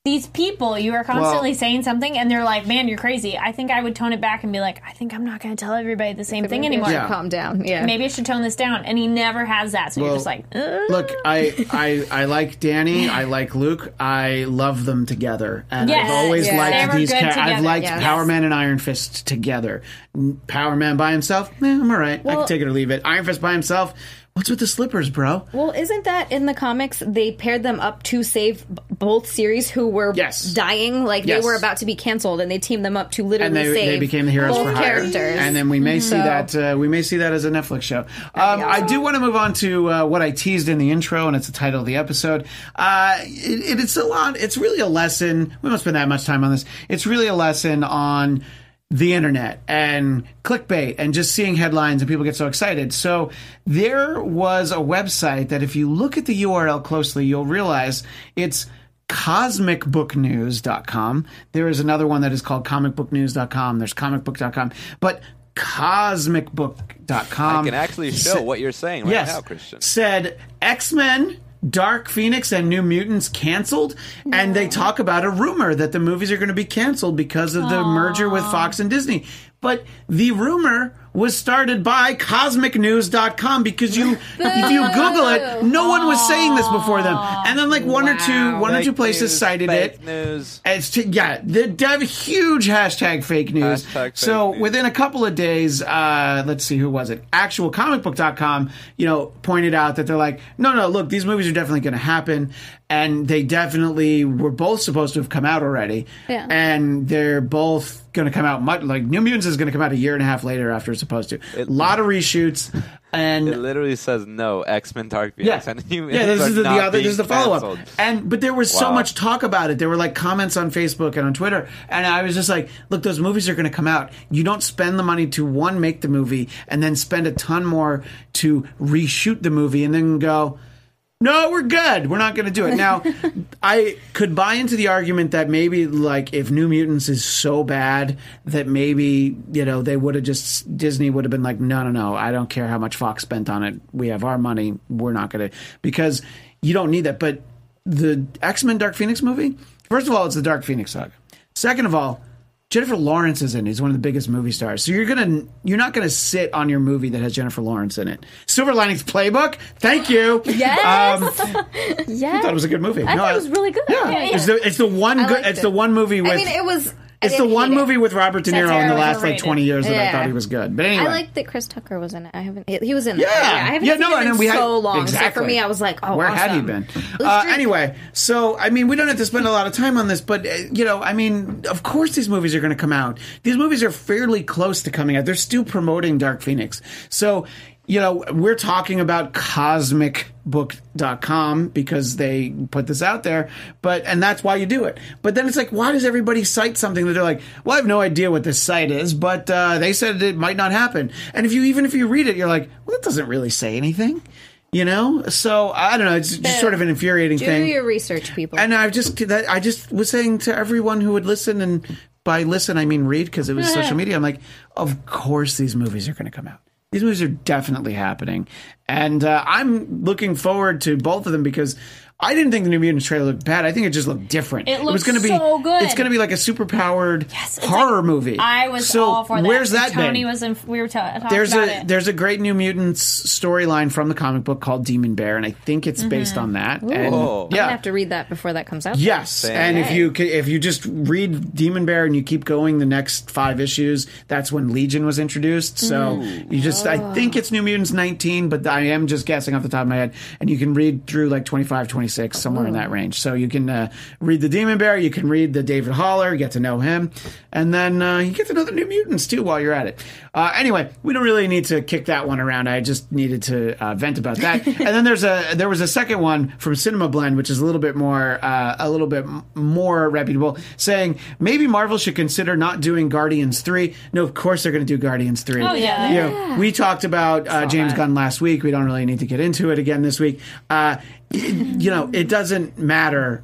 S5: These people, you are constantly
S2: Well-
S5: saying something, and they're like, "Man, you're crazy." I think I would tone it back and be like, "I think I'm not going to tell everybody the same thing anymore."
S2: Yeah.
S4: Calm down. Yeah.
S5: Maybe I should tone this down. And he never has that. So you're just like, "Ugh."
S2: Look, I, I I like Danny. I like Luke. I love them together, and
S5: Yes.
S2: I've always
S4: Yeah.
S2: liked
S5: They
S2: these.
S5: good
S2: Ca- I've liked
S4: yes.
S2: Power Man and Iron Fist together. Power Man by himself, eh, I'm all right. I can take it or leave it. Iron Fist by himself, what's with the slippers, bro?
S4: Well, isn't that in the comics? They paired them up to save b- both series who were
S2: Yes.
S4: dying, like
S2: Yes.
S4: they were about to be canceled, and they teamed them up to
S2: And
S4: literally
S2: they,
S4: save
S2: they became the heroes
S4: both
S2: for hire.
S4: characters.
S2: And then we may see
S4: So-
S2: that uh, we may see that as a Netflix show. Um, I do want to move on to uh, what I teased in the intro, and it's the title of the episode. Uh, it, it's a lot. It's really a lesson. We won't spend that much time on this. It's really a lesson on the internet and clickbait and just seeing headlines and people get so excited. So there was a website that if you look at the URL closely, you'll realize it's cosmicbooknews.com. There is another one that is called comicbooknews.com. There's comicbook.com. But cosmicbook.com
S6: I can actually show
S2: sa-
S6: what you're saying right
S2: yes,
S6: now, Christian.
S2: said X-Men Dark Phoenix and New Mutants canceled, and they talk about a rumor that the movies are going to be canceled because of the merger with Fox and Disney. But the rumor was started by cosmicnews.com because you if you google it no one was saying this before them and then like one or two one or two places
S6: news,
S2: cited
S6: fake
S2: it
S6: News.
S2: it's t- yeah, the dev huge hashtag fake news.
S6: Hashtag fake
S2: so
S6: news.
S2: within a couple of days, uh, let's see who was it? Actualcomicbook.com, you know, pointed out that they're like, no, no, look, these movies are definitely going to happen, and they definitely were both supposed to have come out already,
S7: Yeah.
S2: and they're both going to come out much like New Mutants is going to come out a year and a half later after it's supposed to. A lot of reshoots and
S6: It literally says no X Men Dark
S2: yeah,
S6: Phoenix. You,
S2: yeah. This is the, the other. This is the follow up. And but there was so much talk about it. There were like comments on Facebook and on Twitter, and I was just like, "Look, those movies are going to come out. You don't spend the money to one make the movie, and then spend a ton more to reshoot the movie, and then go." No, we're good. We're not going to do it. Now, I could buy into the argument that maybe, like, if New Mutants is so bad that maybe, you know, they would have just, Disney would have been like, no, no, no, I don't care how much Fox spent on it. We have our money. We're not going to, because you don't need that. But the X Men Dark Phoenix movie, first of all, it's the Dark Phoenix saga. Second of all, Jennifer Lawrence is in. He's one of the biggest movie stars. So you're gonna you're not gonna sit on your movie that has Jennifer Lawrence in it. Silver Linings Playbook. Thank you.
S7: Yes.
S2: Um,
S7: yeah.
S2: I thought it was a good movie.
S7: I thought it was really good.
S2: Yeah,
S7: Yeah, yeah.
S2: It's the it's the one good. It's
S4: it.
S2: the one movie with.
S4: I mean, it was.
S2: It's the one
S4: it.
S2: movie with Robert De Niro in the last like 20 years that I thought he was good. But anyway,
S4: I like that Chris Tucker was in it. I haven't. He was in.
S2: Yeah.
S4: it. I haven't
S2: Yeah,
S4: seen
S2: no,
S4: him
S2: and
S4: in
S2: we had-
S4: so long. So
S2: exactly.
S4: for me, I was like, oh,
S2: Where had he
S4: awesome.
S2: been? Uh, anyway, so I mean, we don't have to spend a lot of time on this, but uh, you know, I mean, of course, these movies are going to come out. These movies are fairly close to coming out. They're still promoting Dark Phoenix, so you know, we're talking about cosmicbook.com because they put this out there, but and that's why you do it. But then it's like, why does everybody cite something that they're like, well, I have no idea what this site is, but uh, they said it might not happen. And if you even if you read it, you're like, well, it doesn't really say anything. You know, so I don't know. It's just sort of an infuriating
S4: Do
S2: thing.
S4: your research, people.
S2: And I just that I just was saying to everyone who would listen, and by listen I mean read because it was social media. I'm like, of course these movies are going to come out. These movies are definitely happening, and uh, I'm looking forward to both of them because. I didn't think the New Mutants trailer looked bad. I think it just looked different.
S5: It
S2: was
S5: looks
S2: going to be
S5: so good.
S2: It's going to be like a super powered
S5: Yes,
S2: horror
S5: like-
S2: movie.
S5: I was
S2: so
S5: all for that.
S2: Where's that
S5: Tony
S2: been?
S5: was in. We were ta- talking
S2: there's
S5: about
S2: a
S5: it.
S2: there's a great New Mutants storyline from the comic book called Demon Bear, and I think it's based mm-hmm. on that. And
S6: Whoa.
S4: I'm
S2: yeah,
S4: gonna have to read that before that comes out.
S2: Yes,
S6: Same.
S2: and if you if you just read Demon Bear and you keep going the next five issues, that's when Legion was introduced. So mm-hmm. you just I oh. think it's New Mutants 19, but I am just guessing off the top of my head. And you can read through like 25, 26, somewhere in that range. So you can uh, read the Demon Bear, you can read the David Haller, get to know him, and then uh, you get to know the New Mutants too while you're at it. Uh, anyway, we don't really need to kick that one around. I just needed to uh, vent about that. and then there's a there was a second one from Cinema Blend, which is a little bit more uh, a little bit more reputable, saying maybe Marvel should consider not doing Guardians three. No, of course they're going to do Guardians three.
S5: Oh, yeah.
S2: You know, we talked about uh, James
S5: that.
S2: Gunn last week. We don't really need to get into it again this week. You know, it doesn't matter.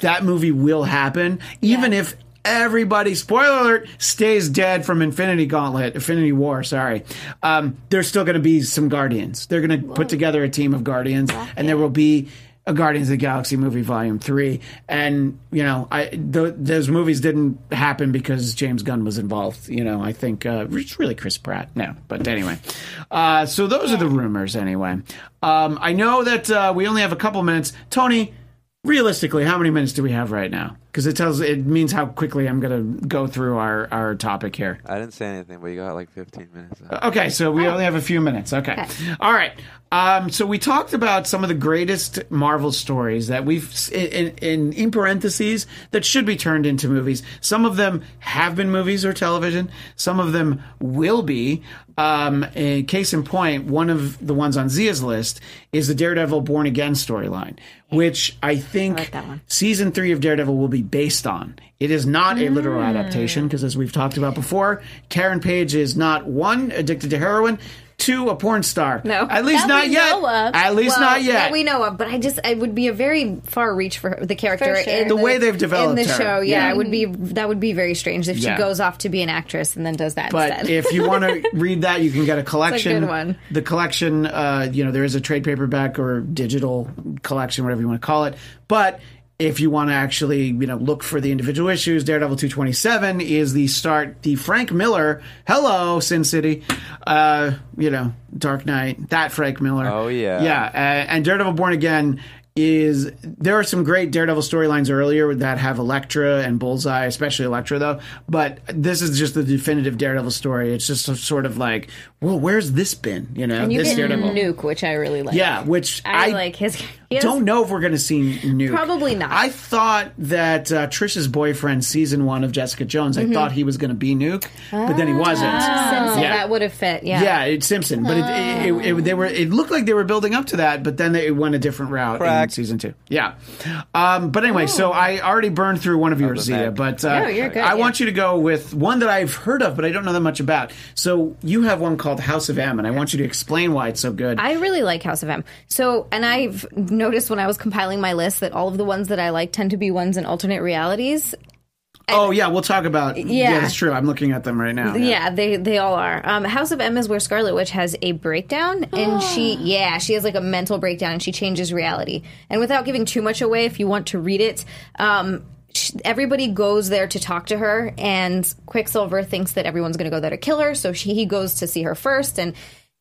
S2: That movie will happen, even
S5: Yeah.
S2: if everybody, spoiler alert, stays dead from Infinity Gauntlet, Infinity War, sorry. Um, there's still going to be some Guardians. They're going to put together a team of Guardians, and there will be a Guardians of the Galaxy movie, Volume Three. And you know, I th- those movies didn't happen because James Gunn was involved. You know, I think uh, it's really Chris Pratt. No, but anyway, uh, so those are the rumors. Anyway, um, I know that uh, we only have a couple minutes. Tony, realistically, how many minutes do we have right now? Because it tells it means how quickly I'm going to go through our our topic here.
S6: I didn't say anything, but you got like 15 minutes.
S2: Okay, so we only have a few minutes. Okay. All right. Um, so we talked about some of the greatest Marvel stories that we've, in, in, in parentheses, that should be turned into movies. Some of them have been movies or television. Some of them will be. Um, a case in point, one of the ones on Zia's list is the Daredevil Born Again storyline, which I think
S4: like
S2: season three of Daredevil will be based on. It is not a literal
S4: Mm.
S2: adaptation because, as we've talked about before, Karen Page is not one addicted to heroin, two a porn star.
S4: No.
S2: at least
S7: That
S2: not
S7: we
S2: yet.
S7: know of.
S2: At least
S4: Well,
S2: not yet.
S4: That we know of, but I just it would be a very far reach for her, the character
S7: For sure.
S4: in
S2: The way they've developed
S4: in the
S2: her.
S4: show. Yeah,
S2: Yeah.
S4: it would be that would be very strange if
S2: Yeah.
S4: she goes off to be an actress and then does that
S2: But
S4: instead.
S2: if you want to read that, you can get a collection.
S4: good one.
S2: The collection, uh, you know, there is a trade paperback or digital collection, whatever you want to call it. But if you want to actually, you know, look for the individual issues, Daredevil 227 is the start. The Frank Miller, hello, Sin City, uh, you know, Dark Knight, that Frank Miller.
S6: Oh, yeah.
S2: Yeah. Uh, and Daredevil Born Again is there are some great Daredevil storylines earlier that have Elektra and Bullseye, especially Elektra though. But this is just the definitive Daredevil story. It's just a sort of like, well, where's this been? You know,
S4: and you
S2: this
S4: get
S2: Daredevil.
S4: Nuke, which I really like.
S2: Yeah, which
S4: I,
S2: I,
S4: like his. He has-
S2: don't know if we're going to see Nuke.
S4: Probably not.
S2: I thought that uh, Trisha's boyfriend, season one of Jessica Jones, I thought he was going to be Nuke, but then he wasn't.
S4: Oh,
S2: Yeah.
S4: that would have fit. Yeah.
S2: Yeah, it's Simpson, but it, it, it, it- they were. It looked like they were building up to that, but then they went a different route in
S6: Correct.
S2: season two. Yeah, um, but anyway, so I already burned through one of yours, Zia,
S6: that?
S2: but uh,
S4: Oh, you're good,
S2: I
S4: yeah.
S2: want you to go with one that I've heard of, but I don't know that much about. So you have one called House of M, and I want you to explain why it's so good.
S4: I really like House of M. So, and I've noticed when I was compiling my list that all of the ones that I like tend to be ones in alternate realities.
S2: oh yeah, we'll talk about. Yeah.
S4: Yeah.
S2: that's true. I'm looking at them right now.
S4: Yeah, they they all are. Um, House of M is where Scarlet Witch has a breakdown, and she yeah she has like a mental breakdown, and she changes reality. And without giving too much away, if you want to read it, um, sh- everybody goes there to talk to her, and Quicksilver thinks that everyone's going to go there to kill her, so she he goes to see her first, and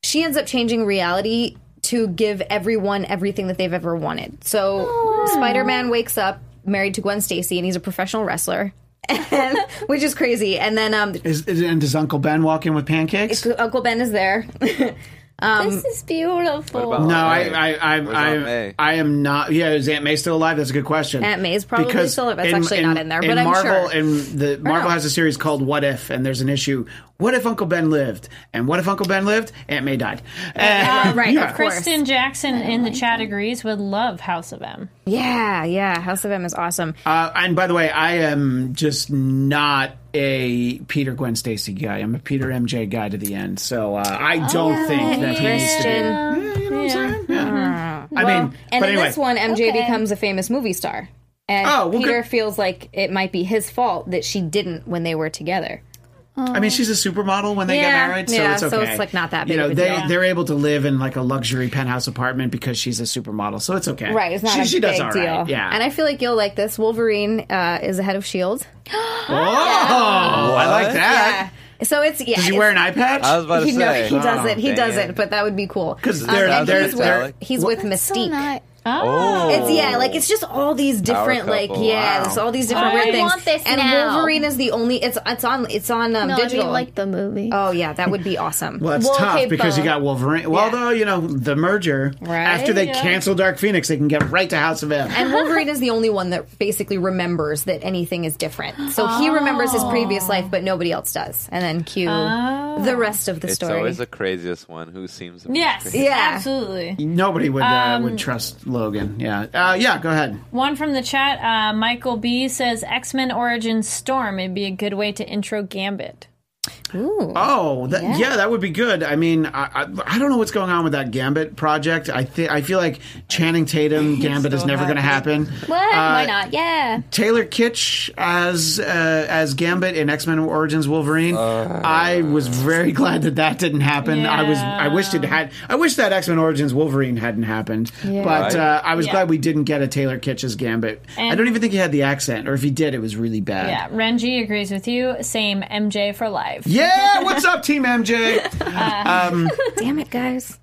S4: she ends up changing reality to give everyone everything that they've ever wanted. So Spider Man wakes up married to Gwen Stacy, and he's a professional wrestler. and, which is crazy. And then um,
S2: Is, is, and does Uncle Ben walk in with pancakes?
S4: Uncle Ben is there.
S7: this is beautiful.
S2: No, I, I, I, I, I am not. Yeah, is Aunt May still alive? That's a good question.
S4: Aunt May's probably still alive. That's actually not in there, but
S2: in
S4: I'm
S2: Marvel,
S4: sure.
S2: And the Marvel
S4: no.
S2: has a series called What If, and there's an issue. What if Uncle Ben lived? And what if Uncle Ben lived? Aunt May died. And-
S4: right,
S2: yeah.
S4: of course.
S5: Kristen Jackson in the chat agrees would love House of M.
S4: yeah, yeah. House of M is awesome.
S2: Uh, and by the way, I am just not a Peter Gwen Stacy guy. I'm a Peter MJ guy to the end. So uh, I don't think that he needs to be. Yeah, you know what I'm saying? Yeah. I
S4: Well,
S2: mean,
S4: and
S2: but
S4: in
S2: anyway.
S4: this one, MJ
S7: Okay.
S4: becomes a famous movie star. And
S2: Oh, well,
S4: Peter
S2: good.
S4: feels like it might be his fault that she didn't when they were together.
S2: I mean, she's a supermodel when they get married, so
S4: yeah,
S2: it's okay.
S4: so it's, like, not that big
S2: You know,
S4: of a
S2: they
S4: deal.
S2: they're able to live in like a luxury penthouse apartment because she's a supermodel, so it's okay.
S4: Right, it's not
S2: she,
S4: a
S2: she
S4: big
S2: does all
S4: deal.
S2: right, Yeah.
S4: And I feel like you'll like this. Wolverine uh, is the head of Shield.
S2: oh, I like that.
S4: Yeah. So it's yeah.
S2: Does he
S4: it's-
S2: wear an eye patch?
S6: I was about to
S4: He, no,
S6: say.
S4: he doesn't.
S2: Oh,
S4: he doesn't.
S6: it.
S4: But that would be cool
S2: 'Cause
S4: Um,
S2: they're-
S4: and
S2: they're-
S4: he's,
S2: they're-
S4: with, he's with Mystique.
S7: So not.
S6: Oh,
S4: It's yeah, like it's just all these different, like yeah,
S6: wow.
S4: there's all these different
S7: I
S4: weird things.
S7: want this
S4: and
S7: now.
S4: Wolverine is the only. It's it's on it's on um,
S7: No,
S4: digital.
S7: I mean like the movie.
S4: oh yeah, that would be awesome.
S2: Well, that's
S7: Well,
S2: tough
S7: okay,
S2: because you got Wolverine. Well,
S4: Yeah.
S2: though, you know, the merger.
S4: Right,
S2: After they
S4: yeah.
S2: cancel Dark Phoenix, they can get right to House of M.
S4: and Wolverine is the only one that basically remembers that anything is different. So he remembers his previous life, but nobody else does. And then cue the rest of the
S6: it's
S4: story.
S6: always the craziest one who seems. the most
S5: Yes,
S6: crazy.
S4: Yeah.
S5: absolutely.
S2: Nobody would uh,
S4: Um,
S2: would trust Logan. Yeah, uh, yeah. Go ahead.
S5: One from the chat, uh, Michael B says X Men Origins Storm. It'd be a good way to intro Gambit.
S4: Ooh.
S2: Oh, that, yeah. that would be good. I mean, I, I, I don't know what's going on with that Gambit project. I think I feel like Channing Tatum Gambit is never going to happen.
S7: What? Why
S2: Uh,
S7: not? Yeah.
S2: Taylor Kitsch as uh, as Gambit in X Men Origins Wolverine. I was very glad that that didn't happen. I was I wished it had. I wish that X Men Origins Wolverine hadn't happened. Yeah. But
S6: Right.
S2: uh, I was
S5: Yeah.
S2: glad we didn't get a Taylor Kitsch as Gambit. I don't even think he had the accent, or if he did, it was really bad.
S5: Yeah, Renji agrees with you. Same MJ for life.
S2: Yeah, what's up, Team MJ?
S4: Damn it, guys!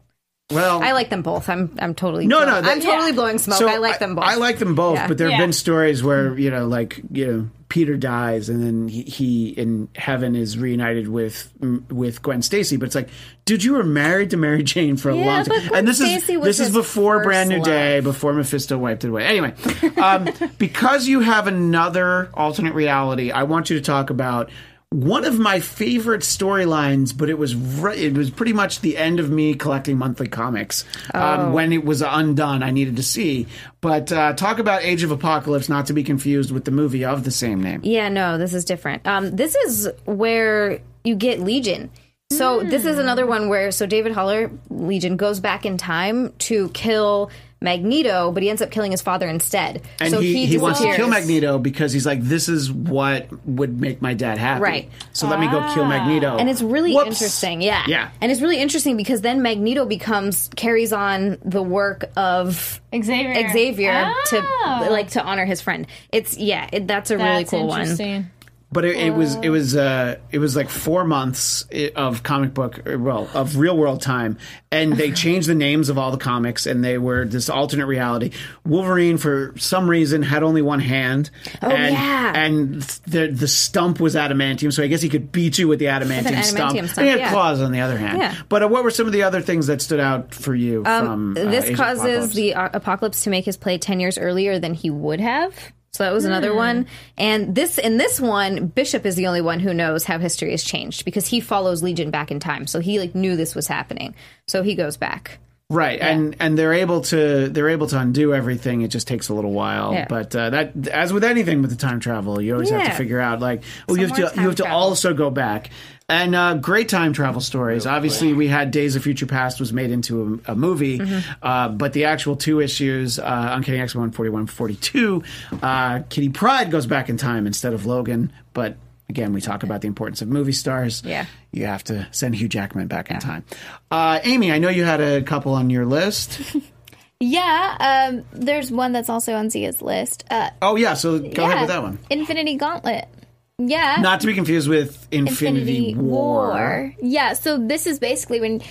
S2: Well,
S4: I like them both. I'm I'm totally
S2: No,
S4: blow-
S2: no, that-
S4: I'm totally
S5: Yeah.
S4: blowing smoke.
S2: So
S4: I like them both.
S2: I like them both,
S4: Yeah.
S2: but there have
S5: Yeah.
S2: been stories where you know, like you know, Peter dies and then he, he in heaven is reunited with with Gwen Stacy. But it's like, dude, you were married to Mary Jane for a
S4: Yeah,
S2: long time,
S4: but Gwen
S2: and this
S4: Stacy
S2: is
S4: was
S2: this is
S4: his
S2: before
S4: first
S2: Brand New
S4: love.
S2: Day, before Mephisto wiped it away. Anyway, um, because you have another alternate reality, I want you to talk about. One of my favorite storylines, but it was re- it was pretty much the end of me collecting monthly comics
S4: Oh.
S2: um, when it was undone. I needed to see, but uh, talk about Age of Apocalypse, not to be confused with the movie of the same name.
S4: Yeah, no, this is different. Um, this is where you get Legion. So this is another hmm. one where so David Haller, Legion, goes back in time to kill Magneto, but he ends up killing his father instead.
S2: And
S4: so
S2: he, he, wants to kill. Magneto because he's like, this is what would make my dad happy.
S4: Right.
S2: So let me go kill ah. Magneto.
S4: And it's really
S2: Whoops.
S4: interesting, yeah.
S2: Yeah.
S4: And it's really interesting because then Magneto becomes carries on the work of
S5: Xavier.
S4: Xavier
S5: Oh.
S4: to ah. like to honor his friend. It's yeah, it, that's a really
S5: That's
S4: cool one.
S2: But it, it was it was uh, it was like four months of comic book, well, of real world time, and they changed the names of all the comics, and they were this alternate reality. Wolverine, for some reason, had only one hand, and
S4: yeah.
S2: and the the stump was adamantium, so I guess he could beat you with the adamantium,
S4: adamantium
S2: stump.
S4: stump,
S2: And he had
S4: yeah.
S2: claws on the other hand.
S4: Yeah.
S2: But uh, what were some of the other things that stood out for you from uh,
S4: Um, this causes
S2: Apocalypse?
S4: the apocalypse to make his play 10 years earlier than he would have so that was another one. And this in this one bishop is the only one who knows how history has changed because he follows legion back in time. So he like knew this was happening. So he goes back.
S2: Right, and and they're able to they're able to undo everything. It just takes a little while,
S4: Yeah.
S2: but uh, that as with anything with the time travel, you always have to figure out like, well, you have to you have to
S4: travel.
S2: also go back. And uh, great time travel stories. Obviously, we had Days of Future Past was made into a, a movie,
S4: Mm-hmm.
S2: uh, but the actual two issues, uh, Uncanny X one forty one forty two, uh, Kitty Pryde goes back in time instead of Logan. But again, we talk about the importance of movie stars.
S4: Yeah.
S2: you have to send Hugh Jackman back in time. Uh, Amy, I know you had a couple on your list.
S7: Yeah, um, there's one that's also on Zia's list. Uh,
S2: Oh yeah, so go ahead with that one.
S7: Infinity Gauntlet. Yeah.
S2: Not to be confused with Infinity, War.
S7: Yeah, so this is basically when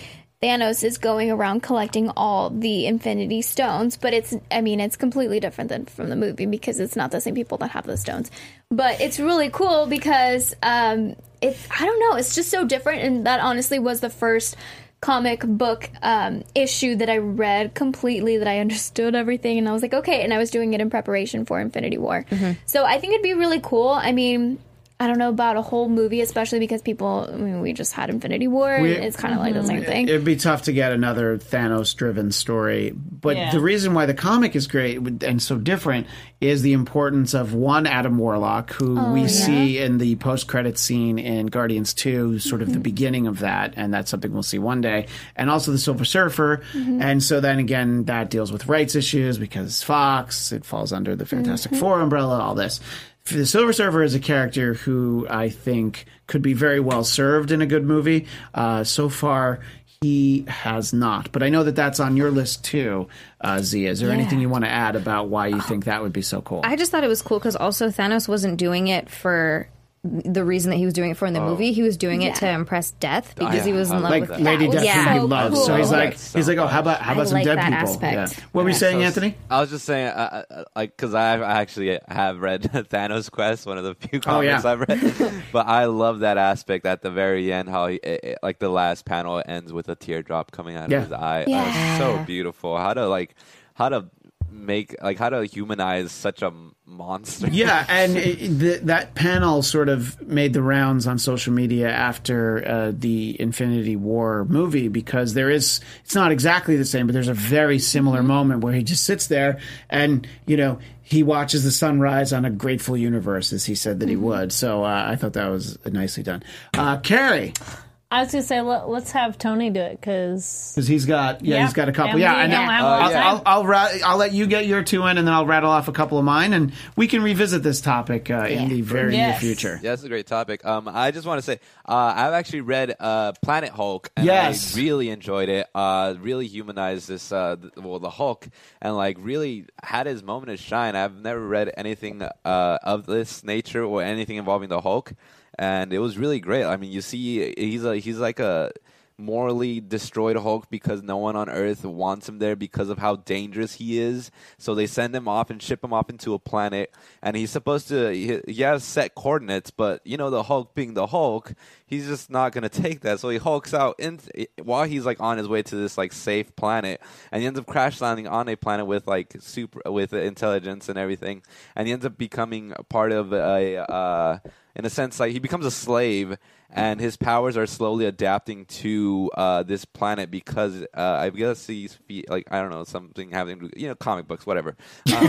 S7: Thanos is going around collecting all the Infinity Stones, but it's I mean it's completely different than from the movie because it's not the same people that have the stones. But it's really cool because um it's I don't know, it's just so different and that honestly was the first comic book um, issue that I read completely that I understood everything and I was like okay and I was doing it in preparation for Infinity War. So I think it'd be really cool. I mean I don't know about a whole movie, especially because people. I mean, we just had Infinity War.
S2: We-
S7: it's kind of like the same thing.
S2: It'd be tough to get another Thanos-driven story, but
S5: Yeah.
S2: the reason why the comic is great and so different is the importance of one Adam Warlock, who
S7: Oh,
S2: we see in the post-credit scene in Guardians Two, sort
S7: Mm-hmm.
S2: of the beginning of that, and that's something we'll see one day, and also the Silver Surfer,
S7: Mm-hmm.
S2: and so then again that deals with rights issues because Fox, it falls under the Fantastic
S7: Mm-hmm.
S2: Four umbrella, all this. The Silver Surfer is a character who I think could be very well served in a good movie. Uh, so far, he has not. But I know that that's on your list too, uh, Zia. Is there anything you want to add about why you think that would be so cool?
S4: i just thought it was cool because also thanos wasn't doing it for the reason that he was doing it for in the movie he was doing it to impress death because he
S6: yeah,
S4: was
S6: I
S4: in love
S6: like
S4: with
S6: that.
S2: Lady Death,
S4: yeah.
S2: whom he
S7: so
S2: loves. So he's like,
S6: so
S2: he's like, oh, how about how
S7: I
S2: about some
S7: like
S2: dead
S7: that
S2: people?
S7: aspect.
S2: Yeah. What were you saying,
S6: So-
S2: Anthony?
S6: I was just saying, uh, uh, like, because I I actually have read Thanos Quest, one of the few
S2: Oh, yeah.
S6: comics I've read. but I love that aspect at the very end, how he, it, it- like the last panel ends with a teardrop coming out
S2: Yeah.
S6: of his eye.
S7: Yeah.
S6: Uh, so beautiful. How to like, how to make like how to humanize such a monster.
S2: Yeah, and it, the, that panel sort of made the rounds on social media after uh, the Infinity War movie because there is it's not exactly the same, but there's a very similar moment where he just sits there and you know he watches the sunrise on a grateful universe as he said that he would. So uh, I thought that was nicely done. Uh, Kari,
S5: I was gonna say let, let's have Tony do it because
S2: because he's got yeah,
S5: Yeah,
S2: he's got a couple
S5: and
S2: yeah,
S5: we
S2: and
S5: don't have a
S2: I'll,
S5: lot of
S2: I'll. I'll, ra- I'll let you get your two in, and then I'll rattle off a couple of mine, and we can revisit this topic uh, in the very
S5: Yes.
S2: near future.
S6: Yeah, that's a great topic. Um, I just want to say uh, I've actually read uh, Planet Hulk, and
S2: Yes.
S6: I really enjoyed it. Uh, really humanized this, uh, th- well, the Hulk, and like really had his moment of shine. I've never read anything uh, of this nature or anything involving the Hulk, and it was really great. I mean, you see, he's a he's like a morally destroyed Hulk because no one on Earth wants him there because of how dangerous he is. So they send him off and ship him off into a planet, and he's supposed to. He, he has set coordinates, but you know the Hulk being the Hulk, he's just not gonna take that. So he hulks out in, while he's like on his way to this like safe planet, and he ends up crash landing on a planet with like super with intelligence and everything, and he ends up becoming part of a. Uh, in a sense, like he becomes a slave, and his powers are slowly adapting to uh, this planet because uh, I guess he's like I don't know something having to- you know comic books, whatever. Um,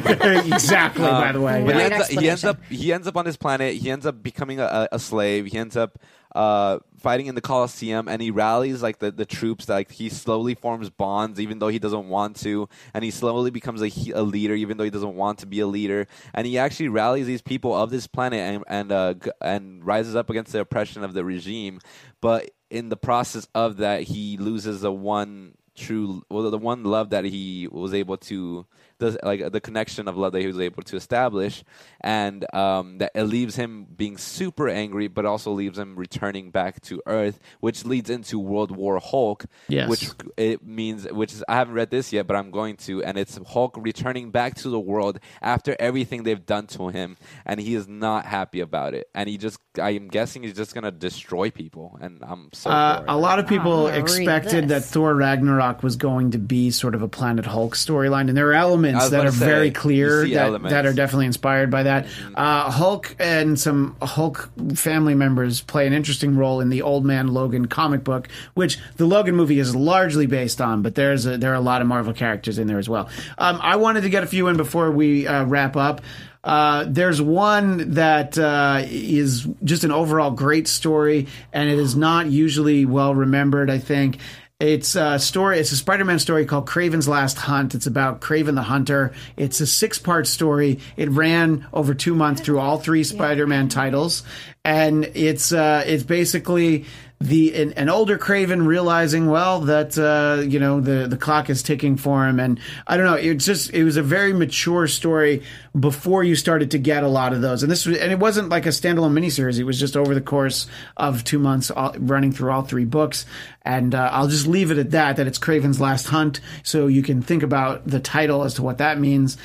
S2: exactly. by the way,
S6: but he
S2: yeah.
S4: Great
S6: ends, up, he ends up he ends up on this planet. He ends up becoming a, a slave. He ends up uh, fighting in the Colosseum, and he rallies like the, the troops. Like he slowly forms bonds, even though he doesn't want to, and he slowly becomes a, a leader, even though he doesn't want to be a leader. And he actually rallies these people of this planet and and uh, and rises up against the oppression of the regime. But in the process of that, he loses the one true well the one love that he was able to the like the connection of love that he was able to establish, and um, that it leaves him being super angry, but also leaves him returning back to Earth, which leads into World War Hulk.
S2: Yes.
S6: Which it means, which is I haven't read this yet, but I'm going to, and it's Hulk returning back to the world after everything they've done to him, and he is not happy about it, and he just, I am guessing he's just gonna destroy people, and I'm so.
S2: Uh, a lot of people
S4: I'm gonna read
S2: expected that. Thor Ragnarok was going to be sort of a Planet Hulk storyline, and there are
S6: I
S2: elements that are
S6: say,
S2: very clear that, that are definitely inspired by that. Uh, Hulk and some Hulk family members play an interesting role in the Old Man Logan comic book, which the Logan movie is largely based on, but there's a, there are a lot of Marvel characters in there as well. Um, I wanted to get a few in before we uh, wrap up. Uh, there's one that uh, is just an overall great story, and it is not usually well remembered. I think it's a story. It's a Spider-Man story called Kraven's Last Hunt. It's about Kraven the Hunter. It's a six-part story. It ran over two months through all three Spider-Man titles, and it's uh, it's basically the an, an older Kraven realizing well that uh, you know the the clock is ticking for him, and I don't know. It's just it was a very mature story before you started to get a lot of those, and this was and it wasn't like a standalone miniseries. It was just over the course of two months, all, running through all three books. And uh, I'll just leave it at that. That it's Kraven's Last Hunt, so you can think about the title as to what that means.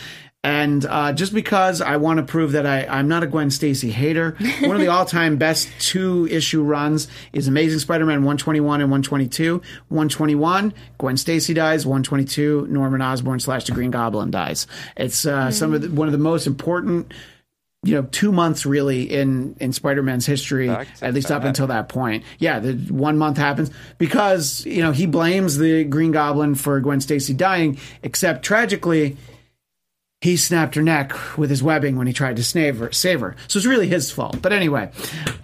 S2: And uh, just because I want to prove that I, I'm not a Gwen Stacy hater, one of the all time best two issue runs is Amazing Spider Man 121 and 122. 121, Gwen Stacy dies. 122, Norman Osborn slash the Green Goblin dies. It's uh, some of the, one of the most important. You know, two months really in in Spider Man's history, at least up
S6: that.
S2: until that point. Yeah, the one month happens because you know he blames the Green Goblin for Gwen Stacy dying, except tragically he snapped her neck with his webbing when he tried to save her. Save her. So it's really his fault. But anyway,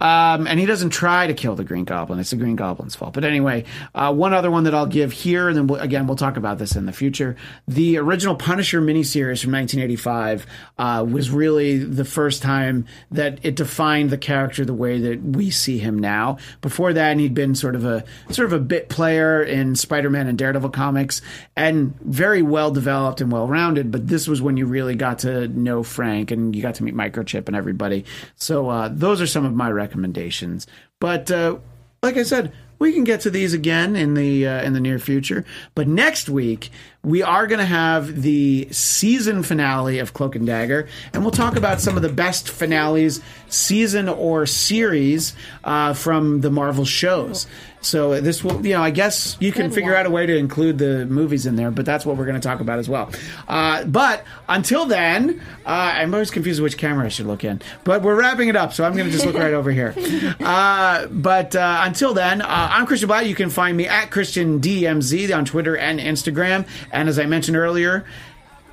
S2: um, and he doesn't try to kill the Green Goblin. It's the Green Goblin's fault. But anyway, uh, one other one that I'll give here, and then we'll, again we'll talk about this in the future. The original Punisher miniseries from 1985 uh, was really the first time that it defined the character the way that we see him now. Before that, he'd been sort of a sort of a bit player in Spider-Man and Daredevil comics, and very well developed and well rounded. But this was when you really got to know Frank and you got to meet Microchip and everybody. So uh, those are some of my recommendations. But uh, like I said, we can get to these again in the uh, in the near future. But next week we are going to have the season finale of Cloak and Dagger, and we'll talk about some of the best finales, season or series uh, from the Marvel shows. So this will, you know, I guess you can
S7: Good
S2: figure
S7: one.
S2: out a way to include the movies in there, but that's what we're going to talk about as well. Uh, but until then, uh, I'm always confused which camera I should look in. But we're wrapping it up, so I'm going to just look right over here. Uh, but uh, until then, uh, I'm Christian Bladt. You can find me at Christian DMZ on Twitter and Instagram. And as I mentioned earlier,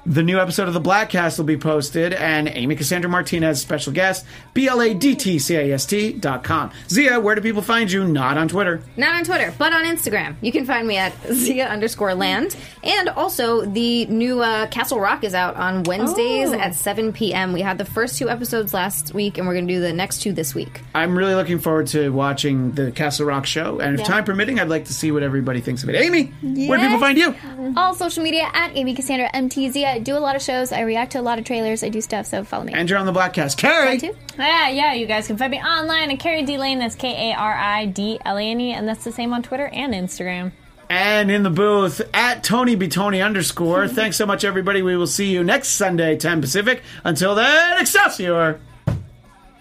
S2: the new episode of the Black Cast will be posted, and Amy Cassandra Martinez, special guest, B-L-A-D-T-C-A-S-T dot com. Zia, where do people find you? Not on Twitter.
S4: Not on Twitter, but on Instagram. You can find me at Zia underscore land. And also, the new uh, Castle Rock is out on Wednesdays
S7: Oh.
S4: at 7 p.m. We had the first two episodes last week, and we're going to do the next two this week.
S2: I'm really looking forward to watching the Castle Rock show, and if
S7: Yeah.
S2: time permitting, I'd like to see what everybody thinks of it. Amy, where do people find you?
S7: All social media at Amy Cassandra MTZ. I do a lot of shows. I react to a lot of trailers. I do stuff, so follow me.
S2: And you're on the Blackcast. Kari!
S7: too.
S5: Yeah, yeah, you guys can find me online at Kari D Lane. That's K A R I D L A N E, and that's the same on Twitter and Instagram.
S2: And in the booth at Tony B Tony underscore. Thanks so much, everybody. We will see you next Sunday, 10 Pacific. Until then, Excelsior!